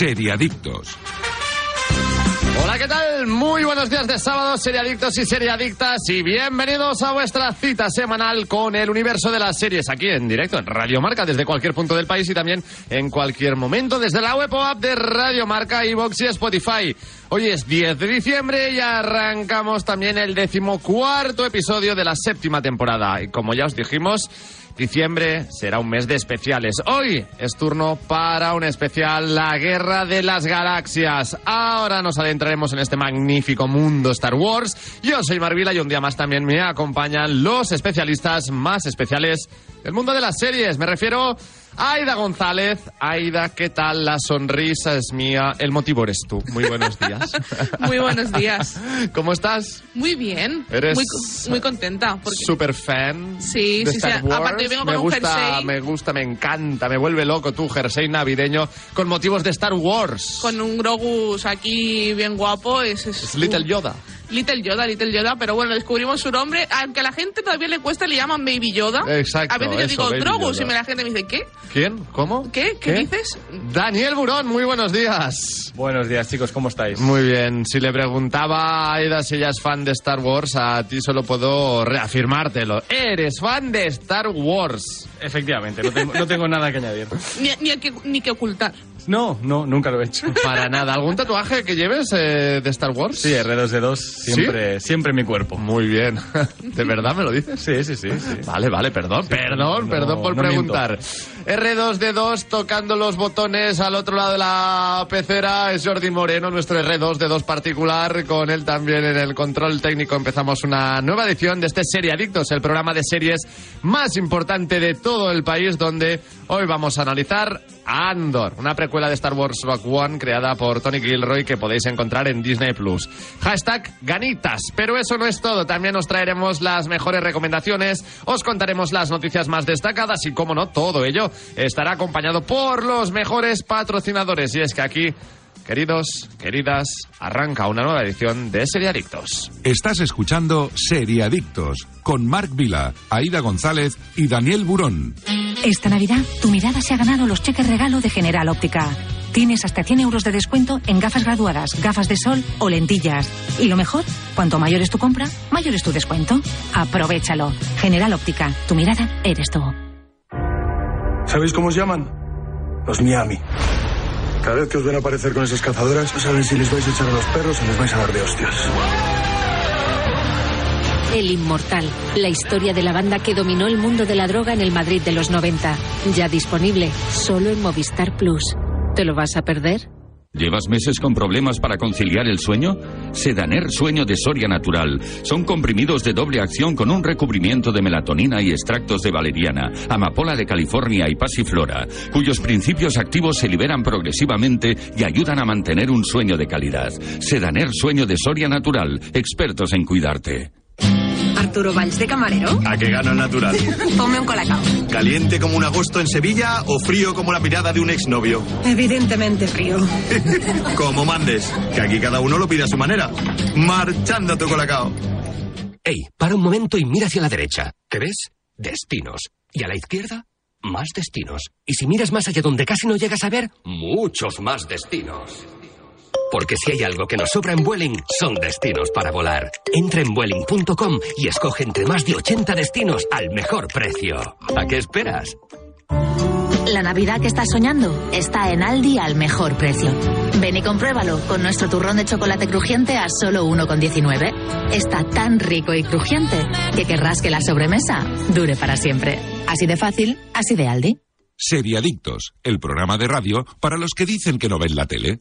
Seriadictos. Hola, ¿qué tal? Muy buenos días de sábado, seriadictos y seriadictas, y bienvenidos a vuestra cita semanal con el universo de las series, aquí en directo en Radio Marca, desde cualquier punto del país y también en cualquier momento, desde la web o app de Radio Marca, iVox y Spotify. Hoy es 10 de diciembre y arrancamos también el decimocuarto episodio de la séptima temporada. Y como ya os dijimos, Diciembre será un mes de especiales. Hoy es turno para un especial La Guerra de las Galaxias. Ahora nos adentraremos en este magnífico mundo Star Wars. Yo soy Marvila y un día más también me acompañan los especialistas más especiales del mundo de las series. Me refiero Aida González. Aida, ¿qué tal? La sonrisa es mía. El motivo eres tú. Muy buenos días. muy buenos días. ¿Cómo estás? Muy bien. Eres muy, muy contenta. Porque... Super fan. Sí, de sí, Star sí. Wars. Aparte vengo con me un gusta, jersey. Me gusta, me encanta, me vuelve loco tu jersey navideño con motivos de Star Wars. Con un Grogus aquí bien guapo. Es, es, Es Little Yoda. Little Yoda, Little Yoda, pero bueno, descubrimos su nombre. Aunque a la gente todavía le cuesta, le llaman Baby Yoda. Exacto, A veces yo eso, digo Yoda. y me- la gente me dice, ¿qué? ¿Quién? ¿Cómo? ¿Qué? ¿Qué, dices? Daniel Burón, muy buenos días. Buenos días, chicos, ¿cómo estáis? Muy bien, si le preguntaba a Aida si ella es fan de Star Wars, a ti solo puedo reafirmártelo. Eres fan de Star Wars. Efectivamente, no tengo, no tengo nada que añadir. Ni, ni, que, ni que ocultar. No, no, nunca lo he hecho. Para nada. ¿Algún tatuaje que lleves eh, de Star Wars? Sí, R2D2, siempre, siempre en mi cuerpo. Muy bien. ¿De verdad me lo dices? Sí, sí, sí, sí. Vale, vale, perdón, perdón, no, perdón por no preguntar. R2D2 tocando los botones al otro lado de la pecera es Jordi Moreno, nuestro R2D2 particular. Con él también en el control técnico empezamos una nueva edición de este Serie Adictos, el programa de series más importante de todo el país, donde hoy vamos a analizar Andor, una precuela de Star Wars Rock One creada por Tony Gilroy que podéis encontrar en Disney Plus. Hashtag ganitas, pero eso no es todo. También os traeremos las mejores recomendaciones, os contaremos las noticias más destacadas y, como no, todo ello estará acompañado por los mejores patrocinadores. Y es que aquí, queridos, queridas, arranca una nueva edición de Seriadictos. Estás escuchando Seriadictos con Marc Vila, Aida González y Daniel Burón. Esta Navidad, tu mirada se ha ganado los cheques regalo de General Óptica. Tienes hasta 100 euros de descuento en gafas graduadas, gafas de sol o lentillas. Y lo mejor, cuanto mayor es tu compra, mayor es tu descuento. Aprovechalo. General Óptica, tu mirada eres tú. ¿Sabéis cómo os llaman? Los Miami. Cada vez que os ven aparecer con esas cazadoras, no saben si les vais a echar a los perros o les vais a dar de hostias. El Inmortal, la historia de la banda que dominó el mundo de la droga en el Madrid de los 90. Ya disponible, solo en Movistar Plus. ¿Te lo vas a perder? ¿Llevas meses con problemas para conciliar el sueño? Sedaner Sueño de Soria Natural. Son comprimidos de doble acción con un recubrimiento de melatonina y extractos de valeriana, amapola de California y pasiflora, cuyos principios activos se liberan progresivamente y ayudan a mantener un sueño de calidad. Sedaner Sueño de Soria Natural. Expertos en cuidarte. Arturo Valls de camarero. ¿A qué gano el natural? Ponme un colacao. ¿Caliente como un agosto en Sevilla o frío como la mirada de un exnovio? Evidentemente frío. Como mandes, que aquí cada uno lo pide a su manera. Marchando tu colacao. Ey, para un momento y mira hacia la derecha. ¿Qué ves? Destinos. Y a la izquierda, más destinos. Y si miras más allá donde casi no llegas a ver, muchos más destinos. Porque si hay algo que nos sobra en Vueling, son destinos para volar. Entra en Vueling.com y escoge entre más de 80 destinos al mejor precio. ¿A qué esperas? La Navidad que estás soñando está en Aldi al mejor precio. Ven y compruébalo con nuestro turrón de chocolate crujiente a solo 1,19. Está tan rico y crujiente que querrás que la sobremesa dure para siempre. Así de fácil, así de Aldi. Seriadictos, el programa de radio para los que dicen que no ven la tele.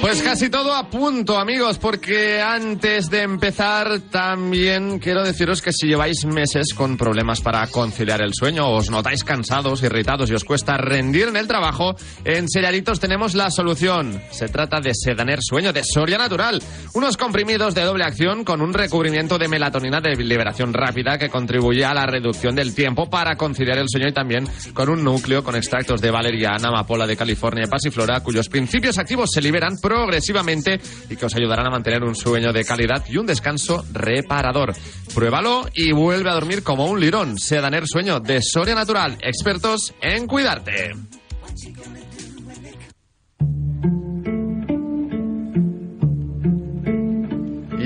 Pues casi todo a punto, amigos, porque antes de empezar también quiero deciros que si lleváis meses con problemas para conciliar el sueño, os notáis cansados, irritados y os cuesta rendir en el trabajo, en Serialitos tenemos la solución. Se trata de Sedaner Sueño de Soria Natural, unos comprimidos de doble acción con un recubrimiento de melatonina de liberación rápida que contribuye a la reducción del tiempo para conciliar el sueño y también con un núcleo con extractos de valeriana, amapola de California y pasiflora, cuyos principios activos se liberan progresivamente y que os ayudarán a mantener un sueño de calidad y un descanso reparador. Pruébalo y vuelve a dormir como un lirón. Sedaner Sueño de Soria Natural, expertos en cuidarte.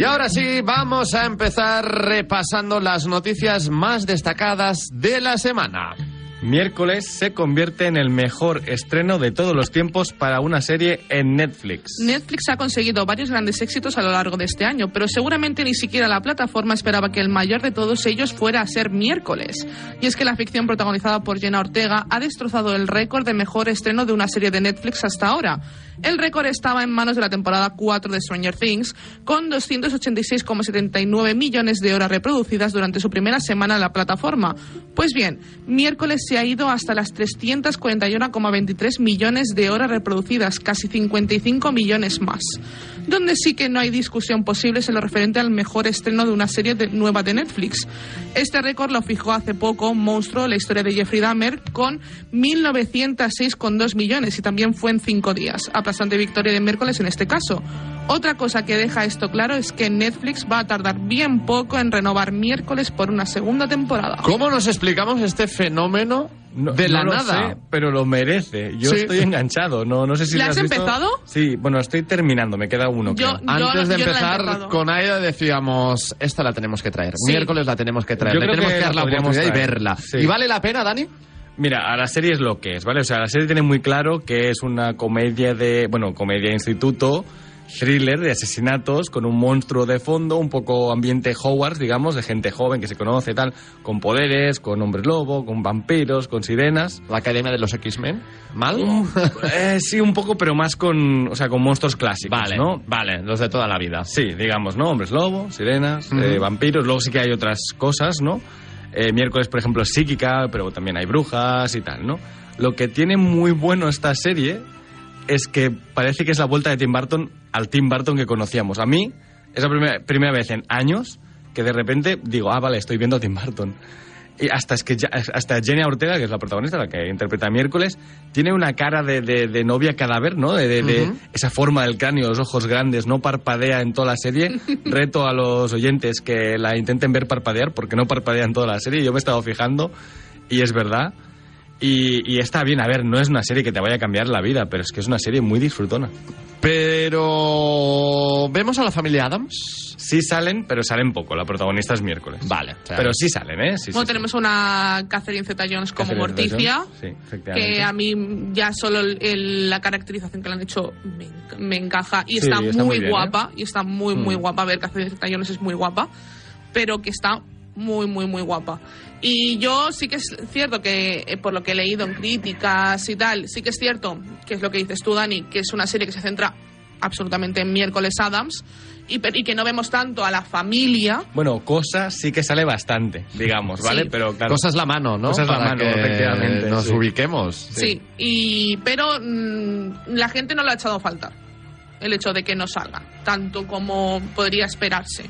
Y ahora sí, vamos a empezar repasando las noticias más destacadas de la semana. Miércoles se convierte en el mejor estreno de todos los tiempos para una serie en Netflix. Netflix ha conseguido varios grandes éxitos a lo largo de este año, pero seguramente ni siquiera la plataforma esperaba que el mayor de todos ellos fuera a ser miércoles. Y es que la ficción protagonizada por Jenna Ortega ha destrozado el récord de mejor estreno de una serie de Netflix hasta ahora. El récord estaba en manos de la temporada 4 de Stranger Things, con 286,79 millones de horas reproducidas durante su primera semana en la plataforma. Pues bien, miércoles se ha ido hasta las 341,23 millones de horas reproducidas, casi 55 millones más. Donde sí que no hay discusión posible es en lo referente al mejor estreno de una serie de- nueva de Netflix. Este récord lo fijó hace poco Monstruo, la historia de Jeffrey Dahmer, con 1.906,2 millones y también fue en cinco días. Aplastante victoria de miércoles en este caso. Otra cosa que deja esto claro es que Netflix va a tardar bien poco en renovar miércoles por una segunda temporada. ¿Cómo nos explicamos este fenómeno No- de la no lo nada? sé, pero lo merece. Yo Sí. estoy enganchado. No, no sé si ¿La lo has visto. empezado? Sí, bueno, estoy terminando. Me queda uno. Yo- creo. Antes de empezar con Aida decíamos, esta la tenemos que traer. Sí. Miércoles la tenemos que traer. Yo Le creo tenemos que que, dar la oportunidad y traer. verla. Sí. ¿Y vale la pena, Dani? Mira, a la serie es lo que es, ¿vale? O sea, la serie tiene muy claro que es una comedia de, bueno, comedia de instituto, thriller de asesinatos con un monstruo de fondo, un poco ambiente Hogwarts, digamos, de gente joven que se conoce tal, con poderes, con hombres lobo, con vampiros, con sirenas. La Academia de los X-Men. ¿Mal? Eh, sí, un poco, pero más con, o sea, con monstruos clásicos, Vale, ¿no? vale, los de toda la vida. Sí, digamos, ¿no? Hombres lobo, sirenas, Ujú. eh, vampiros. Luego sí que hay otras cosas, ¿no? Eh, miércoles, por ejemplo, es psíquica, pero también hay brujas y tal, ¿no? Lo que tiene muy bueno esta serie es que parece que es la vuelta de Tim Burton al Tim Burton que conocíamos. A mí es la primera, primera vez en años que de repente digo, ah, vale, estoy viendo a Tim Burton. Y hasta es que ya- hasta Jenny Ortega, que es la protagonista, la que interpreta miércoles, tiene una cara de, de- de novia cadáver, ¿no? De, de- esa forma del cráneo, los ojos grandes, no parpadea en toda la serie. Reto a los oyentes que la intenten ver parpadear, porque no parpadea en toda la serie. Yo me he estado fijando y es verdad. Y, y está bien, a ver, no es una serie que te vaya a cambiar la vida, pero es que es una serie muy disfrutona. Pero... ¿Vemos a la familia Adams? Sí salen, pero salen poco. La protagonista es miércoles. Vale. o sea, Pero sí salen, ¿eh? Sí, Bueno, sí, tenemos una Catherine Zeta-Jones como Catherine Morticia. Sí, que a mí ya solo el- el- la caracterización que le han hecho me, me encaja y Sí, está, está muy, muy bien, guapa y está muy muy Mm. guapa a ver Catherine Zeta-Jones es muy guapa pero que está muy muy muy guapa y yo sí que es cierto que eh, por lo que he leído en críticas y tal sí que es cierto que es lo que dices tú Dani que es una serie que se centra absolutamente en miércoles Adams y, que no vemos tanto a la familia Bueno, cosa sí que sale bastante, digamos, ¿vale? Sí. Pero claro. Cosas la mano, ¿no? Cosas la Para mano, que efectivamente, Nos sí. ubiquemos. Sí, y, pero mm, la gente no lo ha echado a faltar, el hecho de que no salga, tanto como podría esperarse.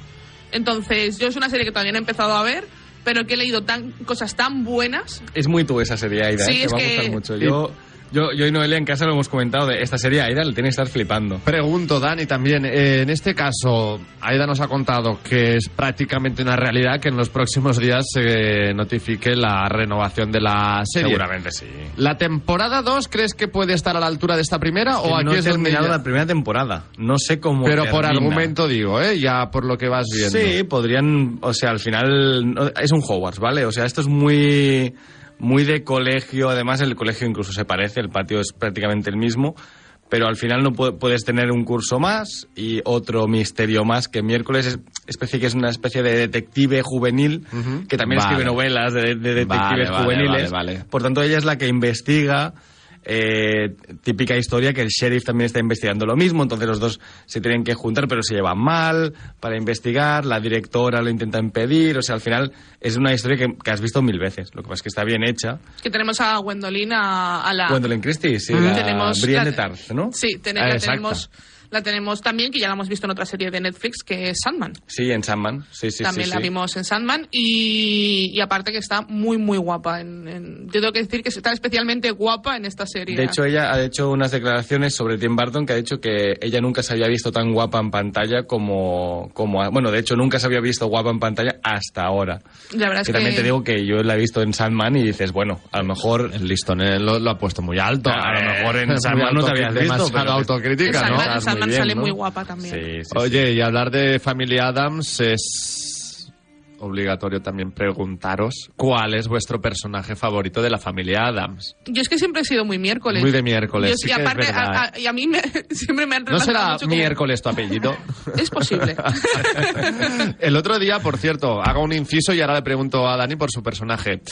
Entonces, yo es una serie que todavía no he empezado a ver, pero que he leído tan, cosas tan buenas. Es muy tú esa serie, Aida, Sí, ¿eh? Te es va a que- gustar mucho. Yo, yo, yo y Noelia en casa lo hemos comentado de esta serie, Aida, le tiene que estar flipando. Pregunto, Dani, también, eh, en este caso, Aida nos ha contado que es prácticamente una realidad que en los próximos días se notifique la renovación de la serie. Seguramente sí. ¿La temporada 2 crees que puede estar a la altura de esta primera o Que aquí no es donde ya- la primera temporada. No sé cómo. Pero por argumento digo, ¿eh? Ya por lo que vas viendo. Sí, podrían, o sea, al final es un Hogwarts, ¿vale? O sea, esto es muy muy de colegio, además el colegio incluso se parece, el patio es prácticamente el mismo, pero al final no pu- puedes tener un curso más y otro misterio más que miércoles es especie que es una especie de detective juvenil que también Vale. escribe novelas de, de detectives Vale, vale, juveniles. Por tanto, ella es la que investiga. Eh, típica historia que el sheriff también está investigando lo mismo, entonces los dos se tienen que juntar, pero se llevan mal para investigar. La directora lo intenta impedir, o sea, al final es una historia que, que has visto mil veces. Lo que pasa es que está bien hecha. Que tenemos a Gwendolyn, a, a la... Gwendolyn Christie, sí, Mm. la Tenemos Brienne la- de Tarth, ¿no? Sí, ten- Ah, la tenemos, La tenemos también, que ya la hemos visto en otra serie de Netflix, que es Sandman. Sí, en Sandman. Sí, sí, también sí, la sí. vimos en Sandman y, y aparte que está muy, muy guapa. En, en- yo tengo que decir que está especialmente guapa en esta serie. De hecho, ella ha hecho unas declaraciones sobre Tim Burton que ha dicho que ella nunca se había visto tan guapa en pantalla como... como bueno, de hecho, nunca se había visto guapa en pantalla hasta ahora. la verdad es Que que... también te digo que yo la he visto en Sandman y dices, bueno, a lo mejor... El listón eh, lo, lo ha puesto muy alto. A lo mejor en Sandman no te habías visto, pero- autocrítica, ¿no? Sale ¿no? muy guapa también. Sí, sí, Oye, y hablar de familia Adams es obligatorio también preguntaros cuál es vuestro personaje favorito de la familia Adams. Yo es que siempre he sido muy miércoles. Muy de miércoles, Yo- sí y que es aparte, verdad, a- a- y a mí me- siempre me han ¿No será mucho como- miércoles tu apellido? Es posible. El otro día, por cierto, hago un inciso y ahora le pregunto a Dani por su personaje.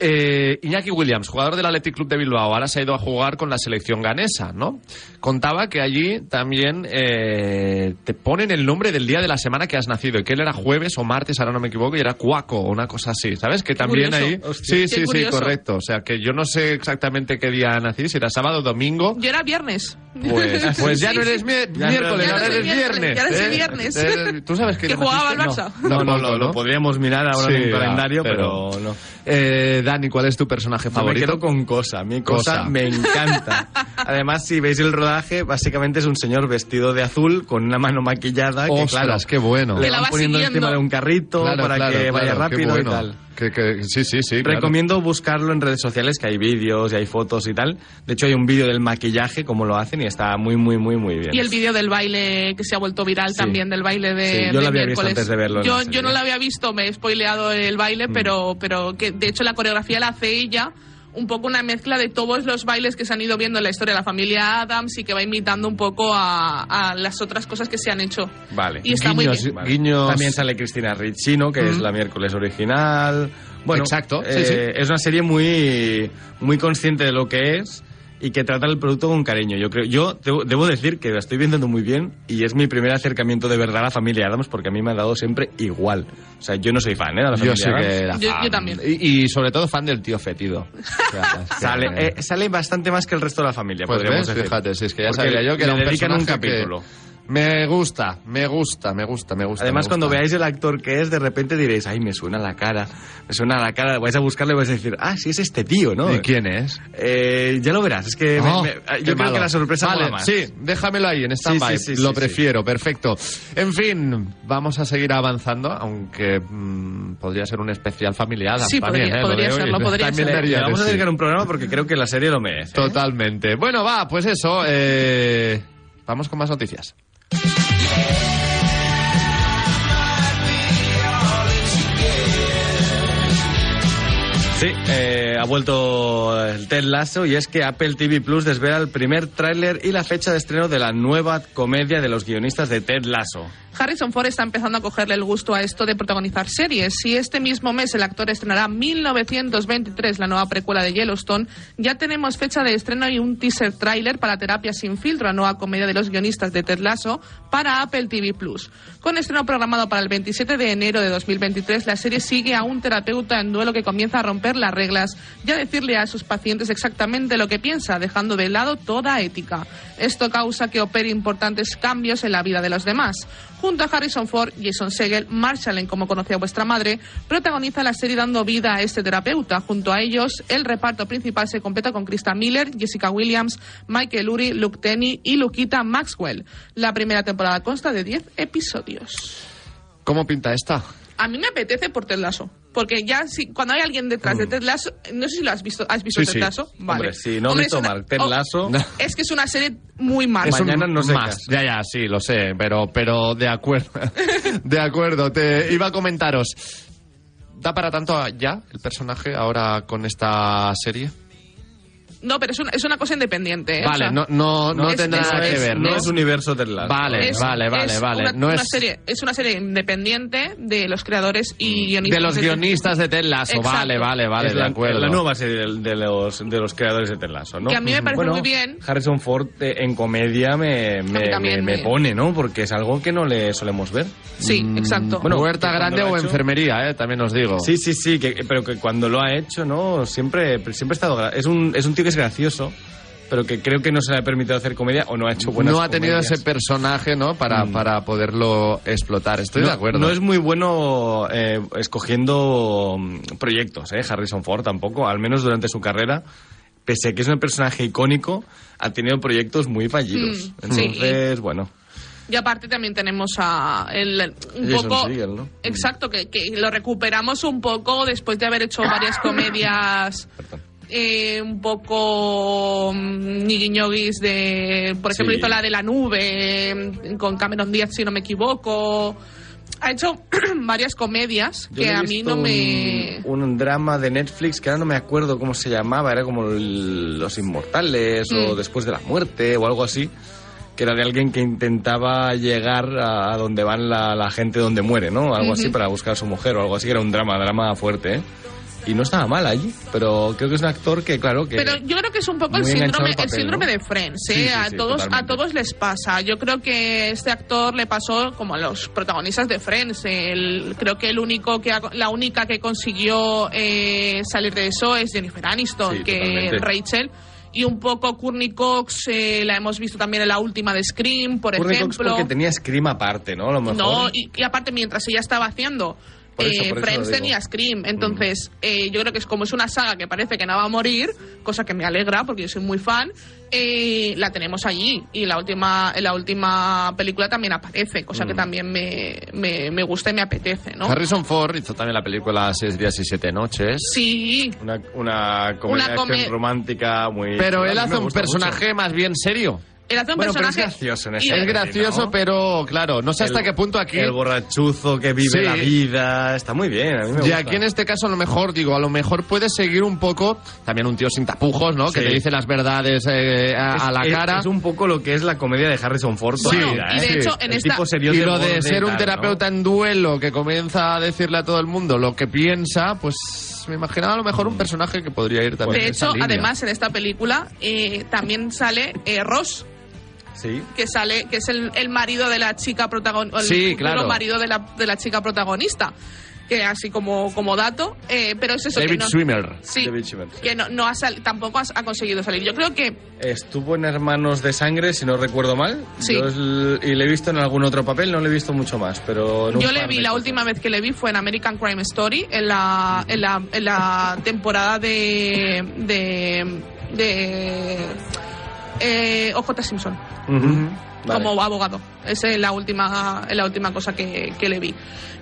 Eh, Iñaki Williams, jugador del Athletic Club de Bilbao, ahora se ha ido a jugar con la selección ganesa, ¿no? Contaba que allí también eh, te ponen el nombre del día de la semana que has nacido, y que él era jueves o martes, ahora no me equivoco, y era cuaco o una cosa así, ¿sabes? Que también curioso. ahí... Hostia. Sí, Qué sí, sí, correcto. O sea, que yo no sé exactamente qué día nací, si era sábado o domingo. Yo era viernes. Pues, pues ya Sí, no eres Ya miércoles, ya no ahora eres viernes. ya soy ¿eh? viernes. Eh, ¿Tú sabes que, Que jugaba al? Barça. No, No, no, lo, lo podríamos mirar ahora en Sí, el va, calendario, pero- pero, no. Eh, Dani, ¿cuál es tu personaje Yo me favorito? quedo con Cosa. Mi Cosa, Cosa. me encanta. Además, si veis el rodaje, básicamente es un señor vestido de azul con una mano maquillada. que, Ostras, claro, qué bueno. Le van va poniendo siguiendo. encima de un carrito Claro, para claro, que vaya rápido bueno. y tal. Que- que- sí, sí, sí. claro. Recomiendo buscarlo en redes sociales, que hay vídeos y hay fotos y tal. De hecho, hay un vídeo del maquillaje, cómo lo hacen, y está muy, muy, muy, muy bien. Y el vídeo del baile que se ha vuelto viral Sí. también, del baile de, Sí, yo de lo había visto miércoles. antes de verlo Yo, yo no lo había visto, me he spoileado el baile, pero, pero que de hecho la coreografía la hace ella. Un poco una mezcla de todos los bailes que se han ido viendo en la historia de la familia Adams y que va imitando un poco a, a las otras cosas que se han hecho. Vale. Y está muy Guiños, bien. Vale. guiños- También sale Cristina Riccino, que es la miércoles original. Bueno, Exacto, sí, eh, sí. es una serie muy, muy consciente de lo que es y que trata el producto con cariño. Yo creo, yo debo, debo decir que la estoy viendo muy bien y es mi primer acercamiento de verdad a la familia Adams porque a mí me ha dado siempre igual. O sea, yo no soy fan ¿eh? de la familia Yo sí Addams. que era Yo- fan. yo también. Y, y sobre todo fan del tío fetido. O sea, Sale, eh, sale bastante más que el resto de la familia, Pues podríamos ves, decir. fíjate, si es que ya Porque sabía yo que le era un dedican un personaje que- capítulo. Me gusta, me gusta, me gusta, me gusta. Además, me cuando veáis el actor que es, de repente diréis, ay, me suena la cara, me suena la cara, vais a buscarle y vais a decir, ah, sí, es este tío, ¿no? ¿Y quién es? Eh, ya lo verás, es que me- Oh, me- yo creo malo. que la sorpresa vale, mola más. Sí, déjamelo ahí en stand-by. Sí, sí, sí, Lo sí, prefiero, perfecto. En fin, vamos a seguir avanzando, aunque mm, podría ser un especial familiar. Sí, podría- podría serlo, podría También serlo. daría Le vamos a sí. dedicar un programa porque creo que la serie lo merece. ¿eh? Totalmente. Bueno, va, pues eso. eh, Vamos con más noticias. Thank you. Sí, eh, ha vuelto el Ted Lasso y es que Apple TV Plus desvela el primer tráiler y la fecha de estreno de la nueva comedia de los guionistas de Ted Lasso. Harrison Ford está empezando a cogerle el gusto a esto de protagonizar series. Si este mismo mes el actor estrenará 1923, la nueva precuela de Yellowstone, ya tenemos fecha de estreno y un teaser tráiler para Terapia sin filtro, la nueva comedia de los guionistas de Ted Lasso, para Apple TV Plus. Con estreno programado para el 27 de enero de 2023, la serie sigue a un terapeuta en duelo que comienza a romper las reglas y a decirle a sus pacientes exactamente lo que piensa, dejando de lado toda ética. Esto causa que opere importantes cambios en la vida de los demás. Junto a Harrison Ford, Jason Segel, Marshall en Como conocí a vuestra madre, protagoniza la serie dando vida a este terapeuta. Junto a ellos, el reparto principal se completa con Krista Miller, Jessica Williams, Michael Urie, Luke Tenney y Lukita Maxwell. La primera temporada consta de 10 episodios. ¿Cómo pinta esta? A mí me apetece por Ted Lasso, porque ya si, cuando hay alguien detrás de Ted Lasso, no sé si lo has visto, ¿has visto Sí, Ted sí. Lasso? Vale. Hombre, si no Hombre, he es visto una- Mark Ted oh, Lasso, Es que es una serie muy más. Es un Mañana no secas. más. Ya, ya, sí, lo sé, pero, pero de acuerdo. de acuerdo, te iba a comentaros. ¿Da para tanto ya el personaje ahora con esta serie? No, pero es una, es una cosa independiente. ¿eh? O Vale, sea, no, no, no es- tendrá nada que ver, ¿no? es universo Ted Lasso. Vale, vale, vale, es vale. Una, no una es serie, es una serie independiente de los creadores y guionistas. de los guionistas de Ted Lasso. Exacto. Vale, vale, vale, de acuerdo. la nueva serie de, de los, de los creadores de Ted Lasso, ¿no? Que a mí me parece Bueno, muy bien. Harrison Ford eh, en comedia me, me, me- me pone, ¿no? Porque es algo que no le solemos ver. Sí, exacto. Bueno, Huerta grande o hecho- enfermería, eh, también os digo. Sí, sí, sí, que, pero que cuando lo ha hecho, ¿no? Siempre, siempre ha estado... Es un, es un tío que es gracioso pero que creo que no se le ha permitido hacer comedia o no ha hecho buenas no ha tenido comedias. ese personaje, ¿no? Para, Mm. para poderlo explotar. Estoy no, de acuerdo. No es muy bueno eh, escogiendo mm, proyectos, ¿eh? Harrison Ford tampoco, al menos durante su carrera. Pese a que es un personaje icónico, ha tenido proyectos muy fallidos. Mm, sí. Entonces, bueno. Y aparte también tenemos a el, un Jason poco exacto que, que lo recuperamos un poco después de haber hecho varias comedias eh, un poco mm, ñiguiñoguis de por ejemplo Sí. hizo la de la nube mm, con Cameron Díaz si no me equivoco ha hecho varias comedias Yo que a mí no me Un, drama de Netflix que ahora no me acuerdo cómo se llamaba, era como el- Los Inmortales o Mm. Después de la Muerte o algo así, que era de alguien que intentaba llegar a, donde van la, la gente donde muere, ¿no? Algo así para buscar a su mujer o algo así, que era un drama, drama fuerte, ¿eh? Y no estaba mal allí, pero creo que es un actor que, claro, que... Pero yo creo que es un poco el síndrome, papel, el síndrome ¿no? de Friends, ¿eh? Sí, sí, a sí, todos a todos les pasa. Yo creo que este actor le pasó como a los protagonistas de Friends. El- creo que el único que la única que consiguió eh, salir de eso es Jennifer Aniston, que totalmente. Rachel. Y un poco Courtney Cox eh, la hemos visto también en la última de Scream, por Courtney Cox ejemplo. porque tenía Scream aparte, ¿no? A lo mejor. No, y, y aparte mientras ella estaba haciendo Por eso, eh, por Friends. Mm. tenía Scream, entonces eh, yo creo que es como es una saga que parece que no va a morir, cosa que me alegra porque yo soy muy fan, eh, la tenemos allí y la última en la última película también aparece, cosa Mm. que también me, me, me gusta y me apetece, ¿no? Harrison Ford hizo también la película Seis días y siete noches. Sí, Una, una comedia Una come- romántica muy... Pero él hace un personaje más bien serio. Él hace un Bueno, pero es personaje gracioso en ese Es gracioso, ¿no? pero claro, no sé hasta El- qué punto aquí. El borrachuzo que vive Sí. la vida. Está muy bien, a mí me Y gusta. aquí en este caso a lo mejor, digo, a lo mejor puede seguir un poco, también un tío sin tapujos, ¿no? Que te dice las verdades eh, a, Es- a la es- cara. Es, un poco lo que es la comedia de Harrison Ford. Sí, vida, y de ¿eh? hecho, en El esta- tipo serio y lo de ser un terapeuta ¿no? en duelo que comienza a decirle a todo el mundo lo que piensa, pues me imaginaba a lo mejor un personaje que podría ir también de en esa hecho, línea. además en esta película eh, también sale eh, Ross, Sí. que sale que es el, el marido de la chica protagonista Sí, claro. marido de la, de la chica protagonista que así como como dato eh, pero es eso que David no, Schwimmer. sí, David Schwimmer, sí. que no, no ha sal- tampoco ha, ha conseguido salir yo creo que Estuvo en Hermanos de Sangre, si no recuerdo mal. Sí. Yo es- y le he visto en algún otro papel, no le he visto mucho más, pero... yo le vi la cosas. última vez que le vi fue en American Crime Story en la en la, en la temporada de de de eh, OJ Simpson Ujú. Vale. como abogado. Esa es la última, es la última cosa que, que le vi.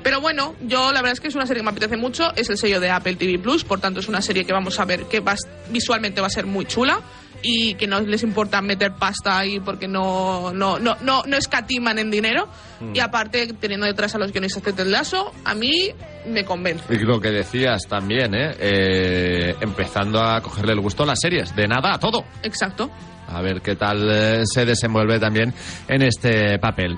Pero bueno, yo la verdad es que es una serie que me apetece mucho. Es el sello de Apple TV Plus, por tanto es una serie que vamos a ver que va, visualmente va a ser muy chula y que no les importa meter pasta ahí porque no, no, no, no, no escatiman en dinero. Mm. Y aparte, teniendo detrás a los guionistas de Ted Lasso, a mí me convence. Y lo que decías también, ¿eh? Eh, Empezando a cogerle el gusto a las series, de nada a todo. Exacto. A ver qué tal eh, se desenvuelve también en este papel.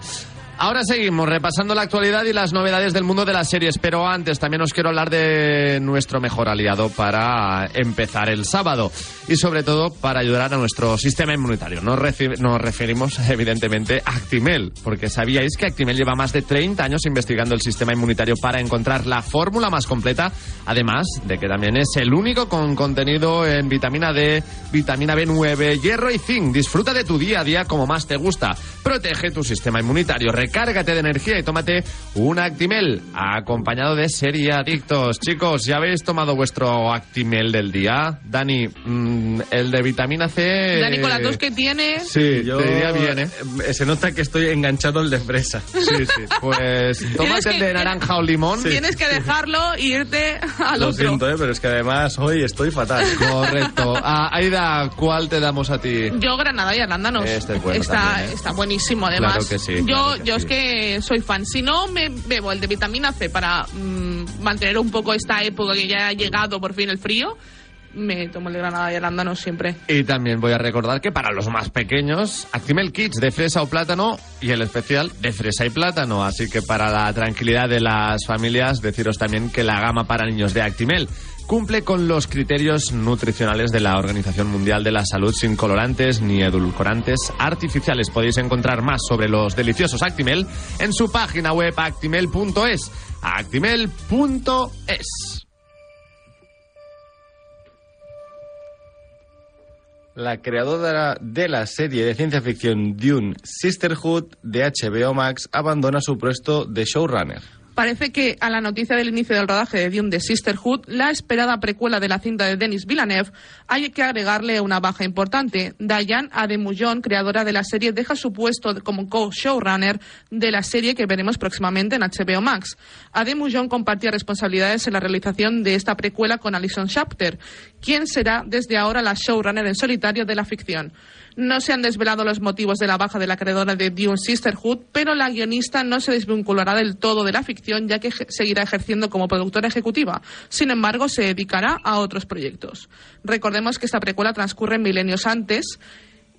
Ahora seguimos repasando la actualidad y las novedades del mundo de las series, pero antes también os quiero hablar de nuestro mejor aliado para empezar el sábado y sobre todo para ayudar a nuestro sistema inmunitario. Nos, referimos evidentemente a Actimel, porque sabíais que Actimel lleva más de 30 años investigando el sistema inmunitario para encontrar la fórmula más completa, además de que también es el único con contenido en vitamina D, vitamina B9, hierro y zinc. Disfruta de tu día a día como más te gusta. Protege tu sistema inmunitario, recárgate de energía y tómate un Actimel acompañado de serie adictos. Chicos, ¿ya habéis tomado vuestro Actimel del día? Dani, mm, el de vitamina C... Dani, con las dos que tiene, Sí, Yo, te diría bien, ¿eh? eh, Se nota que estoy enganchado al de fresa. Sí, sí. Pues tómate el de naranja o limón. tienes que dejarlo e irte al Lo otro. siento, ¿eh? pero es que además hoy estoy fatal. Correcto. Ah, Aida, ¿cuál te damos a ti? Yo Granada y arándanos. Este es bueno está, también, ¿eh? está buenísimo, además. Claro que sí, yo claro que yo es que soy fan. Si no me bebo el de vitamina C para mm, mantener un poco esta época que ya ha llegado por fin el frío, me tomo el de Granada y arándanos siempre. Y también voy a recordar que para los más pequeños, Actimel Kids de fresa o plátano y el especial de fresa y plátano. Así que para la tranquilidad de las familias, deciros también que la gama para niños de Actimel cumple con los criterios nutricionales de la Organización Mundial de la Salud sin colorantes ni edulcorantes artificiales. Podéis encontrar más sobre los deliciosos Actimel en su página web actimel.es. Actimel.es. La creadora de la serie de ciencia ficción Dune Sisterhood de HBO Max abandona su puesto de showrunner. Parece que a la noticia del inicio del rodaje de Dune de Sisterhood, la esperada precuela de la cinta de Denis Villeneuve, hay que agregarle una baja importante. Diane Ademullón, creadora de la serie, deja su puesto como co-showrunner de la serie que veremos próximamente en HBO Max. Ademullón compartía responsabilidades en la realización de esta precuela con Alison Shapter, quien será desde ahora la showrunner en solitario de la ficción. No se han desvelado los motivos de la baja de la creadora de Dune Sisterhood, pero la guionista no se desvinculará del todo de la ficción, ya que seguirá ejerciendo como productora ejecutiva. Sin embargo, se dedicará a otros proyectos. Recordemos que esta precuela transcurre milenios antes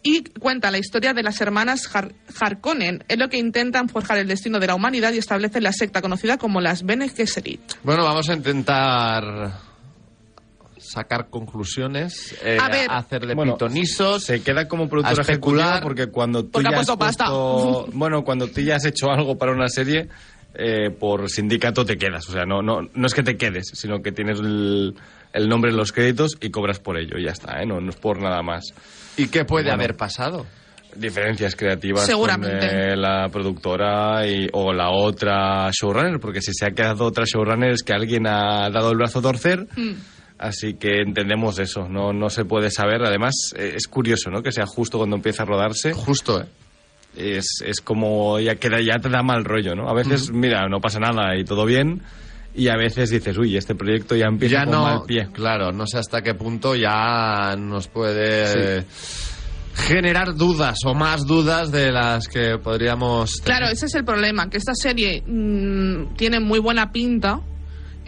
y cuenta la historia de las hermanas Har Harkonnen, en lo que intentan forjar el destino de la humanidad y establecen la secta conocida como las Bene Gesserit. Bueno, vamos a intentar sacar conclusiones, eh, A ver. hacerle Bueno, pitonisos, Se queda como productora a especular. porque cuando tú Porque ya has puesto pasta. bueno, cuando tú ya has hecho algo para una serie, eh, por sindicato te quedas. O sea, no, no, no es que te quedes, sino que tienes el, el nombre en los créditos y cobras por ello. Y ya está, ¿eh? no, no es por nada más. ¿Y qué puede Bueno. haber pasado? Diferencias creativas Seguramente. con eh, la productora y, o la otra showrunner, porque si se ha quedado otra showrunner es que alguien ha dado el brazo a torcer. Mm. Así que entendemos eso, no, no se puede saber. Además, eh, es curioso, ¿no? Que sea justo cuando empieza a rodarse. Justo, ¿eh? Es, es como ya queda, ya te da mal rollo, ¿no? A veces, mira, no pasa nada y todo bien. Y a veces dices, uy, este proyecto ya empieza Ya con no, mal pie. claro, no sé hasta qué punto ya nos puede generar dudas o más dudas de las que podríamos tener. Claro, ese es el problema, que esta serie mm, tiene muy buena pinta.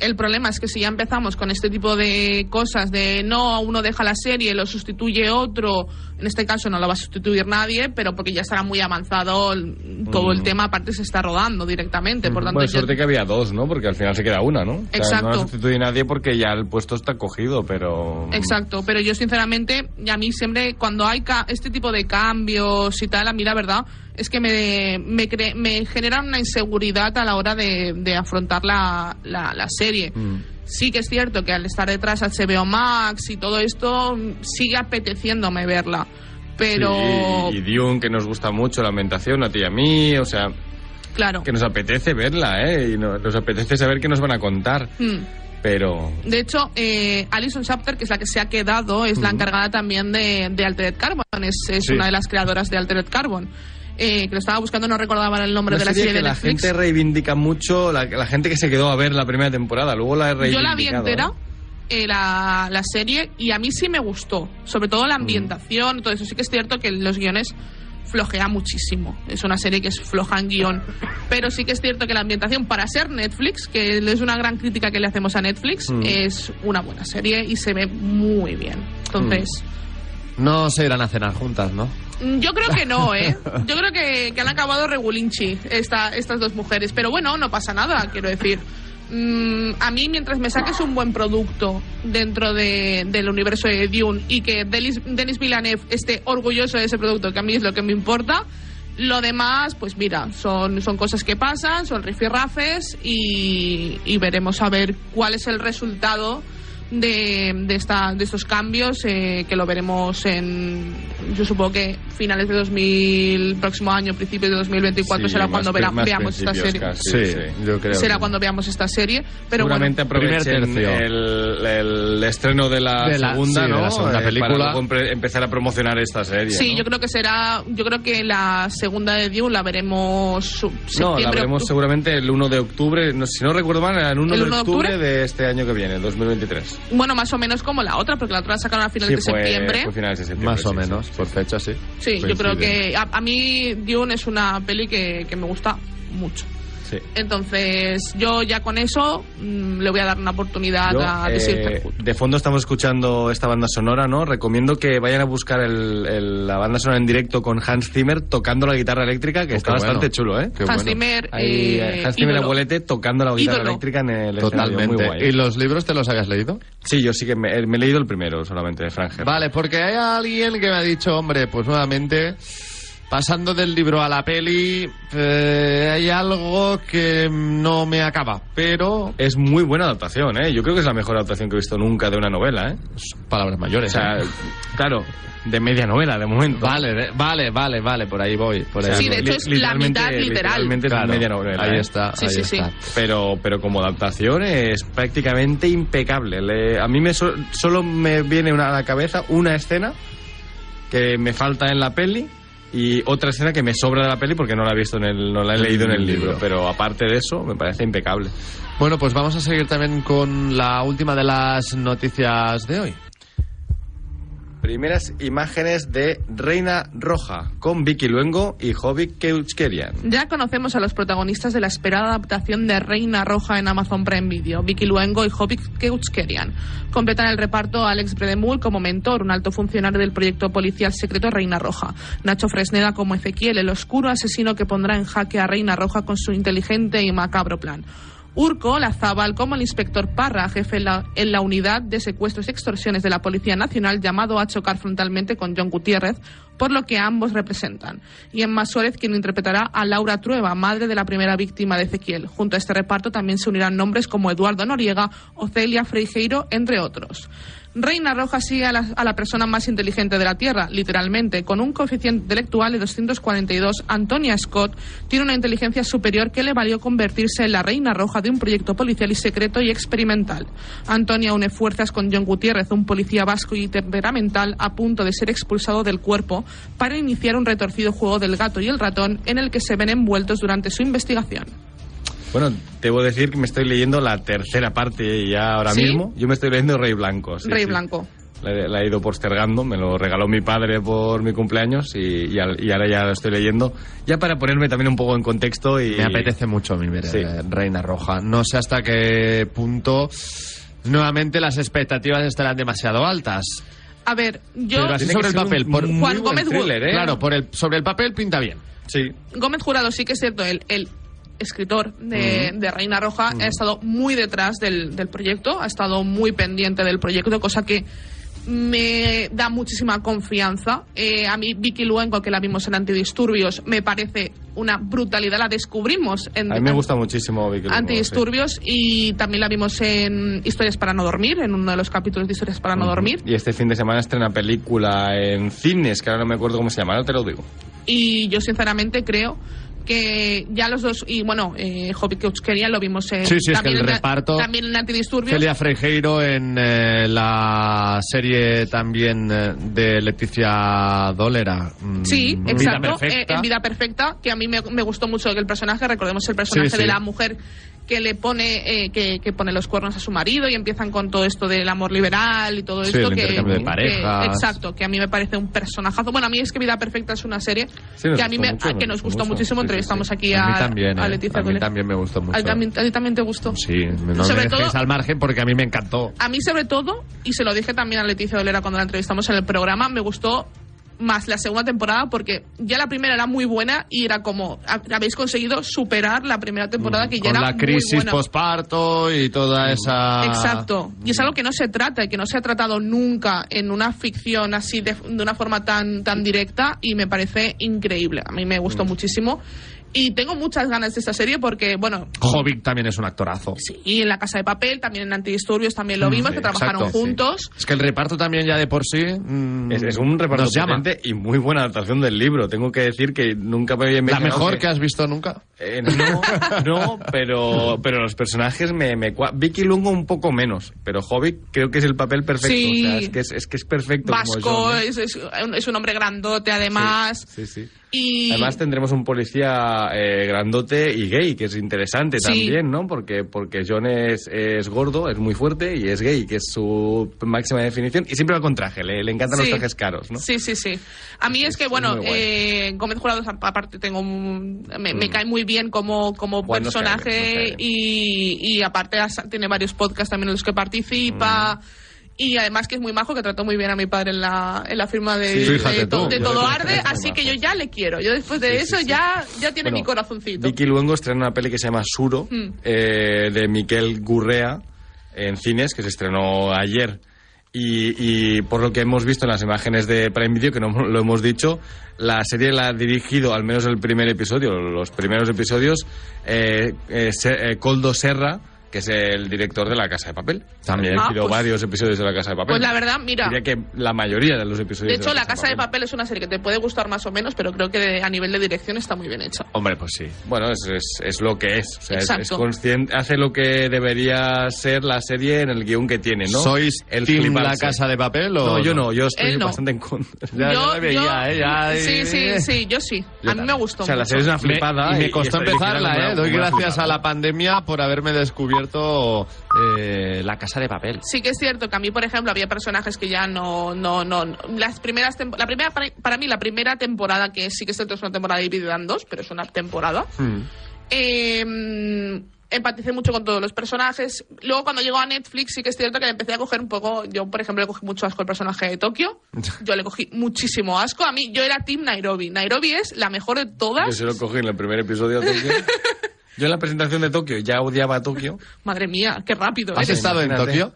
El problema es que si ya empezamos con este tipo de cosas de no, uno deja la serie, lo sustituye otro, en este caso no lo va a sustituir nadie, pero porque ya estará muy avanzado el- todo el tema, aparte se está rodando directamente, por tanto Bueno, ya- suerte que había dos, ¿no? Porque al final se queda una, ¿no? O sea, Exacto. no la sustituye nadie porque ya el puesto está cogido, pero... Exacto, pero yo sinceramente, y a mí siempre cuando hay ca- este tipo de cambios y tal, a mí la verdad es que me, me, cre- me genera una inseguridad a la hora de, de afrontar la, la, la serie. Mm. Sí que es cierto que al estar detrás HBO Max y todo esto, mm, sigue apeteciéndome verla. Pero, Sí, y, Dune, que nos gusta mucho, la ambientación, a ti y a mí, o sea, claro. que nos apetece verla, ¿eh? Y no- nos apetece saber qué nos van a contar, Mm. pero... De hecho, eh, Alison Chapter, que es la que se ha quedado, es la encargada también de, de Altered Carbon. Es, es Sí. una de las creadoras de Altered Carbon. Eh, que lo estaba buscando, no recordaba el nombre Una de la serie serie que de la Netflix. gente reivindica mucho, la, la gente que se quedó a ver la primera temporada, luego la he Yo la vi entera, ¿eh? eh, la, la serie, y a mí sí me gustó. Sobre todo la ambientación y todo eso. Sí que es cierto que los guiones flojea muchísimo. Es una serie que es floja en guion. Pero sí que es cierto que la ambientación, para ser Netflix, que es una gran crítica que le hacemos a Netflix, Mm. es una buena serie y se ve muy bien. Entonces. No se irán a cenar juntas, ¿no? Mm, Yo creo que no, ¿eh? Yo creo que, han acabado regulinchi esta, estas dos mujeres. Pero bueno, no pasa nada, quiero decir. Mm, a mí, mientras me saques un buen producto dentro de- del universo de Dune y que Denis, Denis Villeneuve esté orgulloso de ese producto, que a mí es lo que me importa, lo demás, pues mira, son, son cosas que pasan, son rifirrafes y, y veremos a ver cuál es el resultado de, de, esta, de estos cambios eh, que lo veremos en, yo supongo que finales de 2000, próximo año, principios de 2024 Sí, será cuando vera- veamos esta serie. casi, sí. yo creo. Será que- cuando veamos esta serie, pero Seguramente bueno, aprovechen Primer tercio. el, el estreno de la, De la- segunda, sí, de ¿no? la segunda Eh, película. Para empezar a promocionar esta serie. sí, ¿no? yo creo que será, yo creo que la segunda de Dune la veremos No, la veremos seguramente el 1 de octubre. No, si no recuerdo mal, el 1 ¿El de 1 de octubre, octubre? de este año que viene, 2023. Bueno, más o menos como la otra, porque la otra la sacaron a finales Sí, de fue- septiembre. fue finales de septiembre. Más o sí, menos, sí. por fecha, sí. Sí, yo creo que a, a mí Dune es una peli que, que me gusta mucho. Sí. Entonces, yo ya con eso mm, le voy a dar una oportunidad Yo, a The eh, de fondo estamos escuchando esta banda sonora, ¿no? Recomiendo que vayan a buscar el- el- la banda sonora en directo con Hans Zimmer tocando la guitarra eléctrica, que Oh, está bastante bueno. chulo, ¿eh? Qué Hans bueno. Zimmer, Ahí, eh, Hans Zimmer abuelete tocando la guitarra Ídolo. eléctrica en el Totalmente. Muy guay. ¿Y los libros te los habías leído? Sí, yo sí que me, me he leído el primero solamente, de Franger. Vale, porque hay alguien que me ha dicho, hombre, pues nuevamente pasando del libro a la peli, eh, hay algo que no me acaba, pero... Es muy buena adaptación, ¿eh? Yo creo que es la mejor adaptación que he visto nunca de una novela, ¿eh? Palabras O mayores. sea, ¿eh? claro, de media novela de momento. Vale, de- vale, vale, vale, por ahí voy. Por ahí Sí, voy. de hecho es la literalmente- mitad literal. literalmente es Claro, media novela. ahí ¿eh? está, Sí, ahí sí, sí. Pero, pero como adaptación es prácticamente impecable. Le- a mí me so- solo me viene una, a la cabeza una escena que me falta en la peli y otra escena que me sobra de la peli porque no la he visto en el, no la he leído en el libro. Pero aparte de eso, me parece impecable. Bueno, pues vamos a seguir también con la última de las noticias de hoy. Primeras imágenes de Reina Roja con Vicky Luengo y Hobbit Keuchkerian. Ya conocemos a los protagonistas de la esperada adaptación de Reina Roja en Amazon Prime Video, Vicky Luengo y Hobbit Keuchkerian. Completan el reparto Alex Bredemul como mentor, un alto funcionario del proyecto policial secreto Reina Roja. Nacho Fresneda como Ezequiel, el oscuro asesino que pondrá en jaque a Reina Roja con su inteligente y macabro plan. Urco Lazábal como el inspector Parra, jefe en la, en la unidad de secuestros y extorsiones de la Policía Nacional, llamado a chocar frontalmente con John Gutiérrez, por lo que ambos representan. Y Emma Suárez, quien interpretará a Laura Trueba, madre de la primera víctima de Ezequiel. Junto a este reparto también se unirán nombres como Eduardo Noriega o Celia Freijeiro, entre otros. Reina Roja sigue a la, a la persona más inteligente de la Tierra, literalmente. Con un coeficiente intelectual de 242, Antonia Scott tiene una inteligencia superior que le valió convertirse en la Reina Roja de un proyecto policial y secreto y experimental. Antonia une fuerzas con John Gutiérrez, un policía vasco y temperamental a punto de ser expulsado del cuerpo, para iniciar un retorcido juego del gato y el ratón en el que se ven envueltos durante su investigación. Bueno, debo decir que me estoy leyendo la tercera parte ya ahora ¿Sí? mismo. Yo me estoy leyendo Rey Blanco. sí, Rey sí. Blanco. La, he- la he ido postergando, me lo regaló mi padre por mi cumpleaños y, y al- y ahora ya lo estoy leyendo. Ya para ponerme también un poco en contexto y... Me apetece mucho a mí ver Sí. eh, Reina Roja. No sé hasta qué punto nuevamente las expectativas estarán demasiado altas. A ver, yo... Pero así sobre el papel. Por, Juan Gómez thriller, ¿eh? Claro, por el, sobre el papel pinta bien. Sí. Gómez Jurado sí que es cierto, el, el escritor de, de Reina Roja ha estado muy detrás del, del proyecto, ha estado muy pendiente del proyecto, cosa que me da muchísima confianza. Eh, a mí Vicky Luengo, que la vimos en Antidisturbios, me parece una brutalidad, la descubrimos en A mí me gusta muchísimo Vicky Luengo, Antidisturbios y también la vimos en Historias para no dormir, en uno de los capítulos de Historias para no dormir. Y este fin de semana estrena película en cines, que ahora no me acuerdo cómo se llama, ahora te lo digo. Y yo sinceramente creo que ya los dos, y bueno, eh, Hobbit Keuchkerian lo vimos en, Sí, sí, es que también, el en, reparto- también en Antidisturbios. Celia Freijeiro en eh, la serie también eh, de Leticia Dolera. mm, Sí, exacto. Eh, en Vida Perfecta, que a mí me, me gustó mucho el personaje, recordemos el personaje sí. de la mujer que le pone eh, que, que pone los cuernos a su marido y empiezan con todo esto del amor liberal y todo Sí, esto el que, de que- parejas. exacto que a mí me parece un personajazo bueno a mí es que Vida Perfecta es una serie Sí, que a mí me, mucho, a- que nos gustó mucho. muchísimo Sí, entrevistamos aquí a a, también, a eh, Leticia a mí Dolera. también me gustó mucho. ¿A también, a ti también te gustó Sí, no me Sobre dejéis todo- al margen porque a mí me encantó. A mí, sobre todo, y se lo dije también a Leticia Dolera cuando la entrevistamos en el programa, me gustó más la segunda temporada porque ya la primera era muy buena y era como ha- habéis conseguido superar la primera temporada que ya Con era la crisis posparto y toda esa... Exacto. Y es algo que no se trata y que no se ha tratado nunca en una ficción así de, de una forma tan, tan directa y me parece increíble. A mí me Mm. gustó muchísimo. Y tengo muchas ganas de esta serie porque, bueno, Hobbit también es un actorazo. y en La Casa de Papel, también en Antidisturbios también lo vimos, Mm, sí, que trabajaron exacto, sí. juntos. Es que el reparto también ya de por sí... mm, Es, es un reparto nos llama. potente y muy buena adaptación del libro. Tengo que decir que nunca me había ¿La mejor que has visto nunca? Eh, no, no, pero, pero los personajes me, me cua- Vicky Lungo un poco menos, pero Hobbit creo que es el papel perfecto. Sí. O sea, es que es, es que es perfecto. como Vasco, John, ¿eh? es, es un hombre grandote además. Sí, sí. Y Además tendremos un policía eh, grandote y gay, que es interesante Sí. también, ¿no? Porque, porque John es, es gordo, es muy fuerte y es gay, que es su máxima definición. Y siempre va con traje, le, le encantan los trajes caros, ¿no? Sí, sí, sí. A mí es que, bueno, eh, Gómez Jurado, aparte, tengo un- me, me cae muy bien como, como cae personaje cae y, y aparte tiene varios podcasts también en los que participa. Y además que es muy majo, que trató muy bien a mi padre en la, en la firma de, Sí, de, to- tú. de Todo Arde, así que yo ya le quiero. Yo después de Sí, eso sí, ya, ya tiene Bueno, mi corazoncito. Vicky Luengo estrena una peli que se llama Suro, Mm. eh, de Miquel Gurrea, en cines, que se estrenó ayer. Y, y por lo que hemos visto en las imágenes de Prime Video, que no lo hemos dicho, la serie la ha dirigido, al menos el primer episodio, los primeros episodios, eh, eh, eh, Coldo Serra, que es el director de La Casa de Papel. También ha Ah, dirigido pues- varios episodios de La Casa de Papel. Pues la verdad, mira. Diría que la mayoría de los De episodios. hecho, La Casa de Papel es una serie que te puede gustar más o menos, pero creo que de- a nivel de dirección está muy bien hecha. Hombre, pues sí. Bueno, es, es, es lo que es. O sea, es, Exacto. es consciente, hace lo que debería ser la serie en el guion que tiene, ¿no? ¿Sois el team. La Casa de Papel o No, yo no, yo estoy no. bastante en contra. Ya, ya le veía, ¿eh? Ya, sí, eh, sí, sí, yo sí. Yo a mí me gustó O sea, la mucho. serie es una Me- flipada. y me y costó está dirigida empezarla, ¿eh? Doy gracias a la pandemia por haberme descubierto eh, La Casa de Papel. Sí que es cierto que a mí, por ejemplo, había personajes que ya no, no, no, no- las primeras, tempo- la primera, para, para mí, la primera temporada, que sí que es cierto es una temporada dividida en dos, pero es una temporada, eh, empaticé mucho con todos los personajes. Luego, cuando llegó a Netflix, sí que es cierto que le empecé a coger un poco. Yo, por ejemplo, le cogí mucho asco al personaje de Tokio. Yo le cogí muchísimo asco. A mí, yo era Team Nairobi. Nairobi es la mejor de Yo todas. se lo cogí en el primer episodio de Tokio. Yo en la presentación de Tokio ya odiaba a Tokio. Madre mía, qué rápido. ¿Has eres. estado en. Tokio?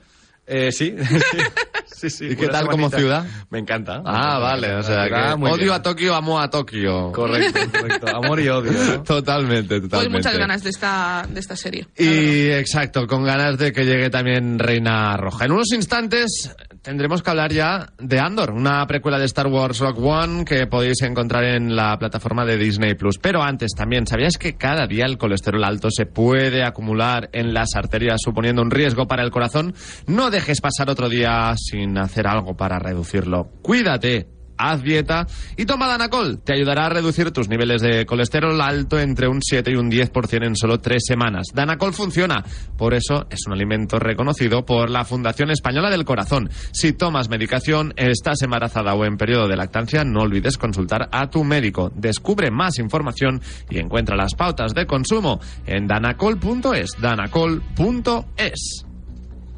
Eh, sí. sí, sí. ¿Y qué tal como ciudad? Me encanta. Ah, vale, o sea, que odio bien. a Tokio, amo a Tokio. Correcto, correcto. Amor y odio. ¿no? Totalmente, Pues totalmente. muchas ganas de esta, de esta serie. Y exacto, con ganas de que llegue también Reina Roja. En unos instantes tendremos que hablar ya de Andor, una precuela de Star Wars Rock One que podéis encontrar en la plataforma de Disney Plus. Pero antes también, ¿sabías que cada día el colesterol alto se puede acumular en las arterias suponiendo un riesgo para el corazón? No dejes pasar otro día sin hacer algo para reducirlo. Cuídate. Haz dieta y toma Danacol. Te ayudará a reducir tus niveles de colesterol alto entre un 7 y un 10% en solo tres semanas. Danacol funciona. Por eso es un alimento reconocido por la Fundación Española del Corazón. Si tomas medicación, estás embarazada o en periodo de lactancia, no olvides consultar a tu médico. Descubre más información y encuentra las pautas de consumo en danacol.es. Danacol.es.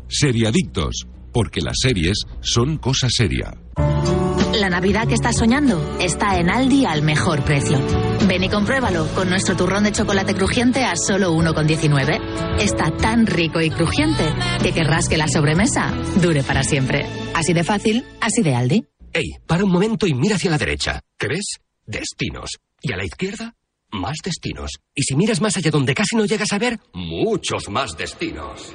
Seriadictos, porque las series son cosa seria. La Navidad que estás soñando está en Aldi al mejor precio. Ven y compruébalo con nuestro turrón de chocolate crujiente a solo 1,19. Está tan rico y crujiente que querrás que la sobremesa dure para siempre. Así de fácil, así de Aldi. Ey, para un momento y mira hacia la derecha. ¿Qué ves? Destinos. Y a la izquierda, más destinos. Y si miras más allá donde casi no llegas a ver, muchos más destinos.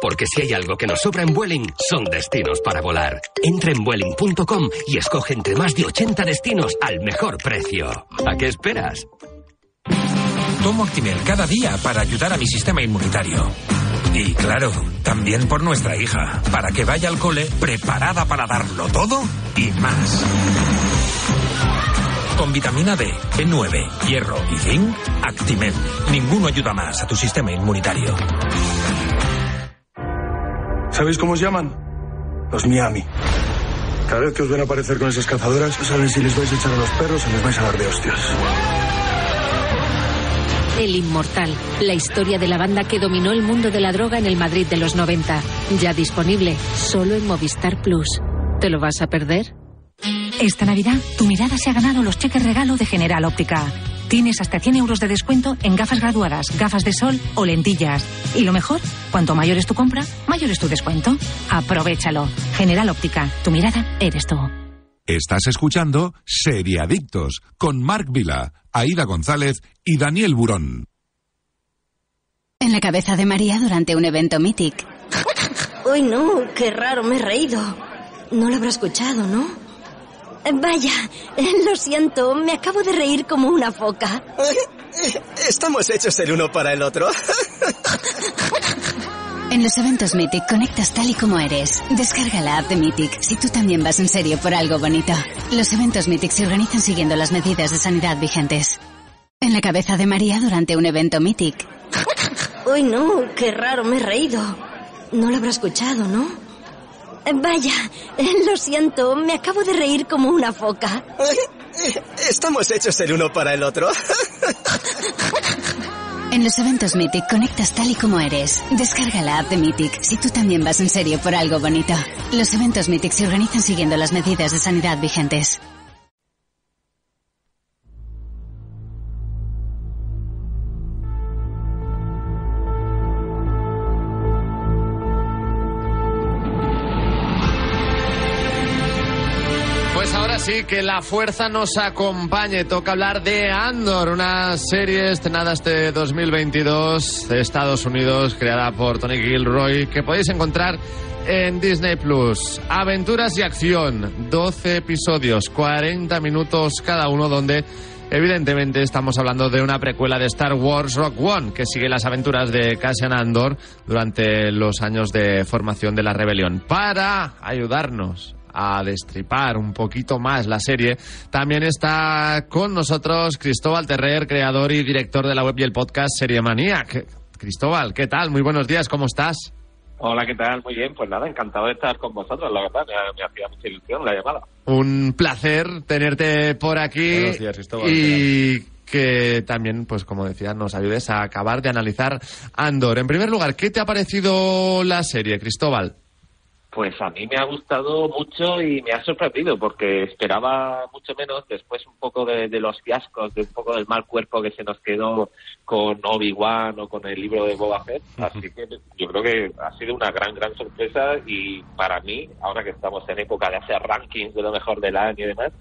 Porque si hay algo que nos sobra en Vueling, son destinos para volar. Entra en Vueling.com y escoge entre más de 80 destinos al mejor precio. ¿A qué esperas? Tomo Actimel cada día para ayudar a mi sistema inmunitario. Y claro, también por nuestra hija, para que vaya al cole preparada para darlo todo y más. Con vitamina D, B9, hierro y zinc, Actimel. Ninguno ayuda más a tu sistema inmunitario. ¿Sabéis cómo os llaman? Los Miami. Cada vez que os ven aparecer con esas cazadoras, no saben si les vais a echar a los perros o les vais a dar de hostias. El Inmortal, la historia de la banda que dominó el mundo de la droga en el Madrid de los 90. Ya disponible solo en Movistar Plus. ¿Te lo vas a perder? Esta Navidad, tu mirada se ha ganado los cheques regalo de General Óptica. Tienes hasta 100 euros de descuento en gafas graduadas, gafas de sol o lentillas. Y lo mejor, cuanto mayor es tu compra, mayor es tu descuento. Aprovechalo. General Óptica, tu mirada eres tú. Estás escuchando Seriadictos con Marc Vila, Aida González y Daniel Burón. En la cabeza de María durante un evento Mythic. Uy, no, qué raro, me he reído. No lo habrá escuchado, ¿no? Vaya, lo siento, me acabo de reír como una foca. Estamos hechos el uno para el otro. En los eventos Mythic conectas tal y como eres. Descarga la app de Mythic si tú también vas en serio por algo bonito. Los eventos Mythic se organizan siguiendo las medidas de sanidad vigentes. En la cabeza de María durante un evento Mythic. Uy, no, qué raro, me he reído. No lo habrá escuchado, ¿no? Vaya, lo siento, me acabo de reír como una foca. Estamos hechos el uno para el otro. En los eventos Mythic conectas tal y como eres. Descarga la app de Mythic si tú también vas en serio por algo bonito. Los eventos Mythic se organizan siguiendo las medidas de sanidad vigentes. Pues ahora sí, que la fuerza nos acompañe. Toca hablar de Andor, una serie estrenada este 2022 de Estados Unidos, creada por Tony Gilroy, que podéis encontrar en Disney Plus. Aventuras y acción, 12 episodios, 40 minutos cada uno, donde evidentemente estamos hablando de una precuela de Star Wars Rock One, que sigue las aventuras de Cassian Andor durante los años de formación de la rebelión. Para ayudarnos a destripar un poquito más la serie, también está con nosotros Cristóbal Terrer, creador y director de la web y el podcast Serie Maniac. Cristóbal, ¿qué tal? Muy buenos días, ¿cómo estás? Hola, ¿qué tal? Muy bien, pues nada, encantado de estar con vosotros, la verdad, me, me hacía mucha ilusión la llamada. Un placer tenerte por aquí Buenos días, Cristóbal, y que también, pues como decía, nos ayudes a acabar de analizar Andor. En primer lugar, ¿qué te ha parecido la serie, Cristóbal? Pues a mí me ha gustado mucho y me ha sorprendido porque esperaba mucho menos después un poco de, de los fiascos, de un poco del mal cuerpo que se nos quedó con Obi-Wan o con el libro de Boba Fett. Así que yo creo que ha sido una gran, gran sorpresa y para mí, ahora que estamos en época de hacer rankings de lo mejor del año y demás,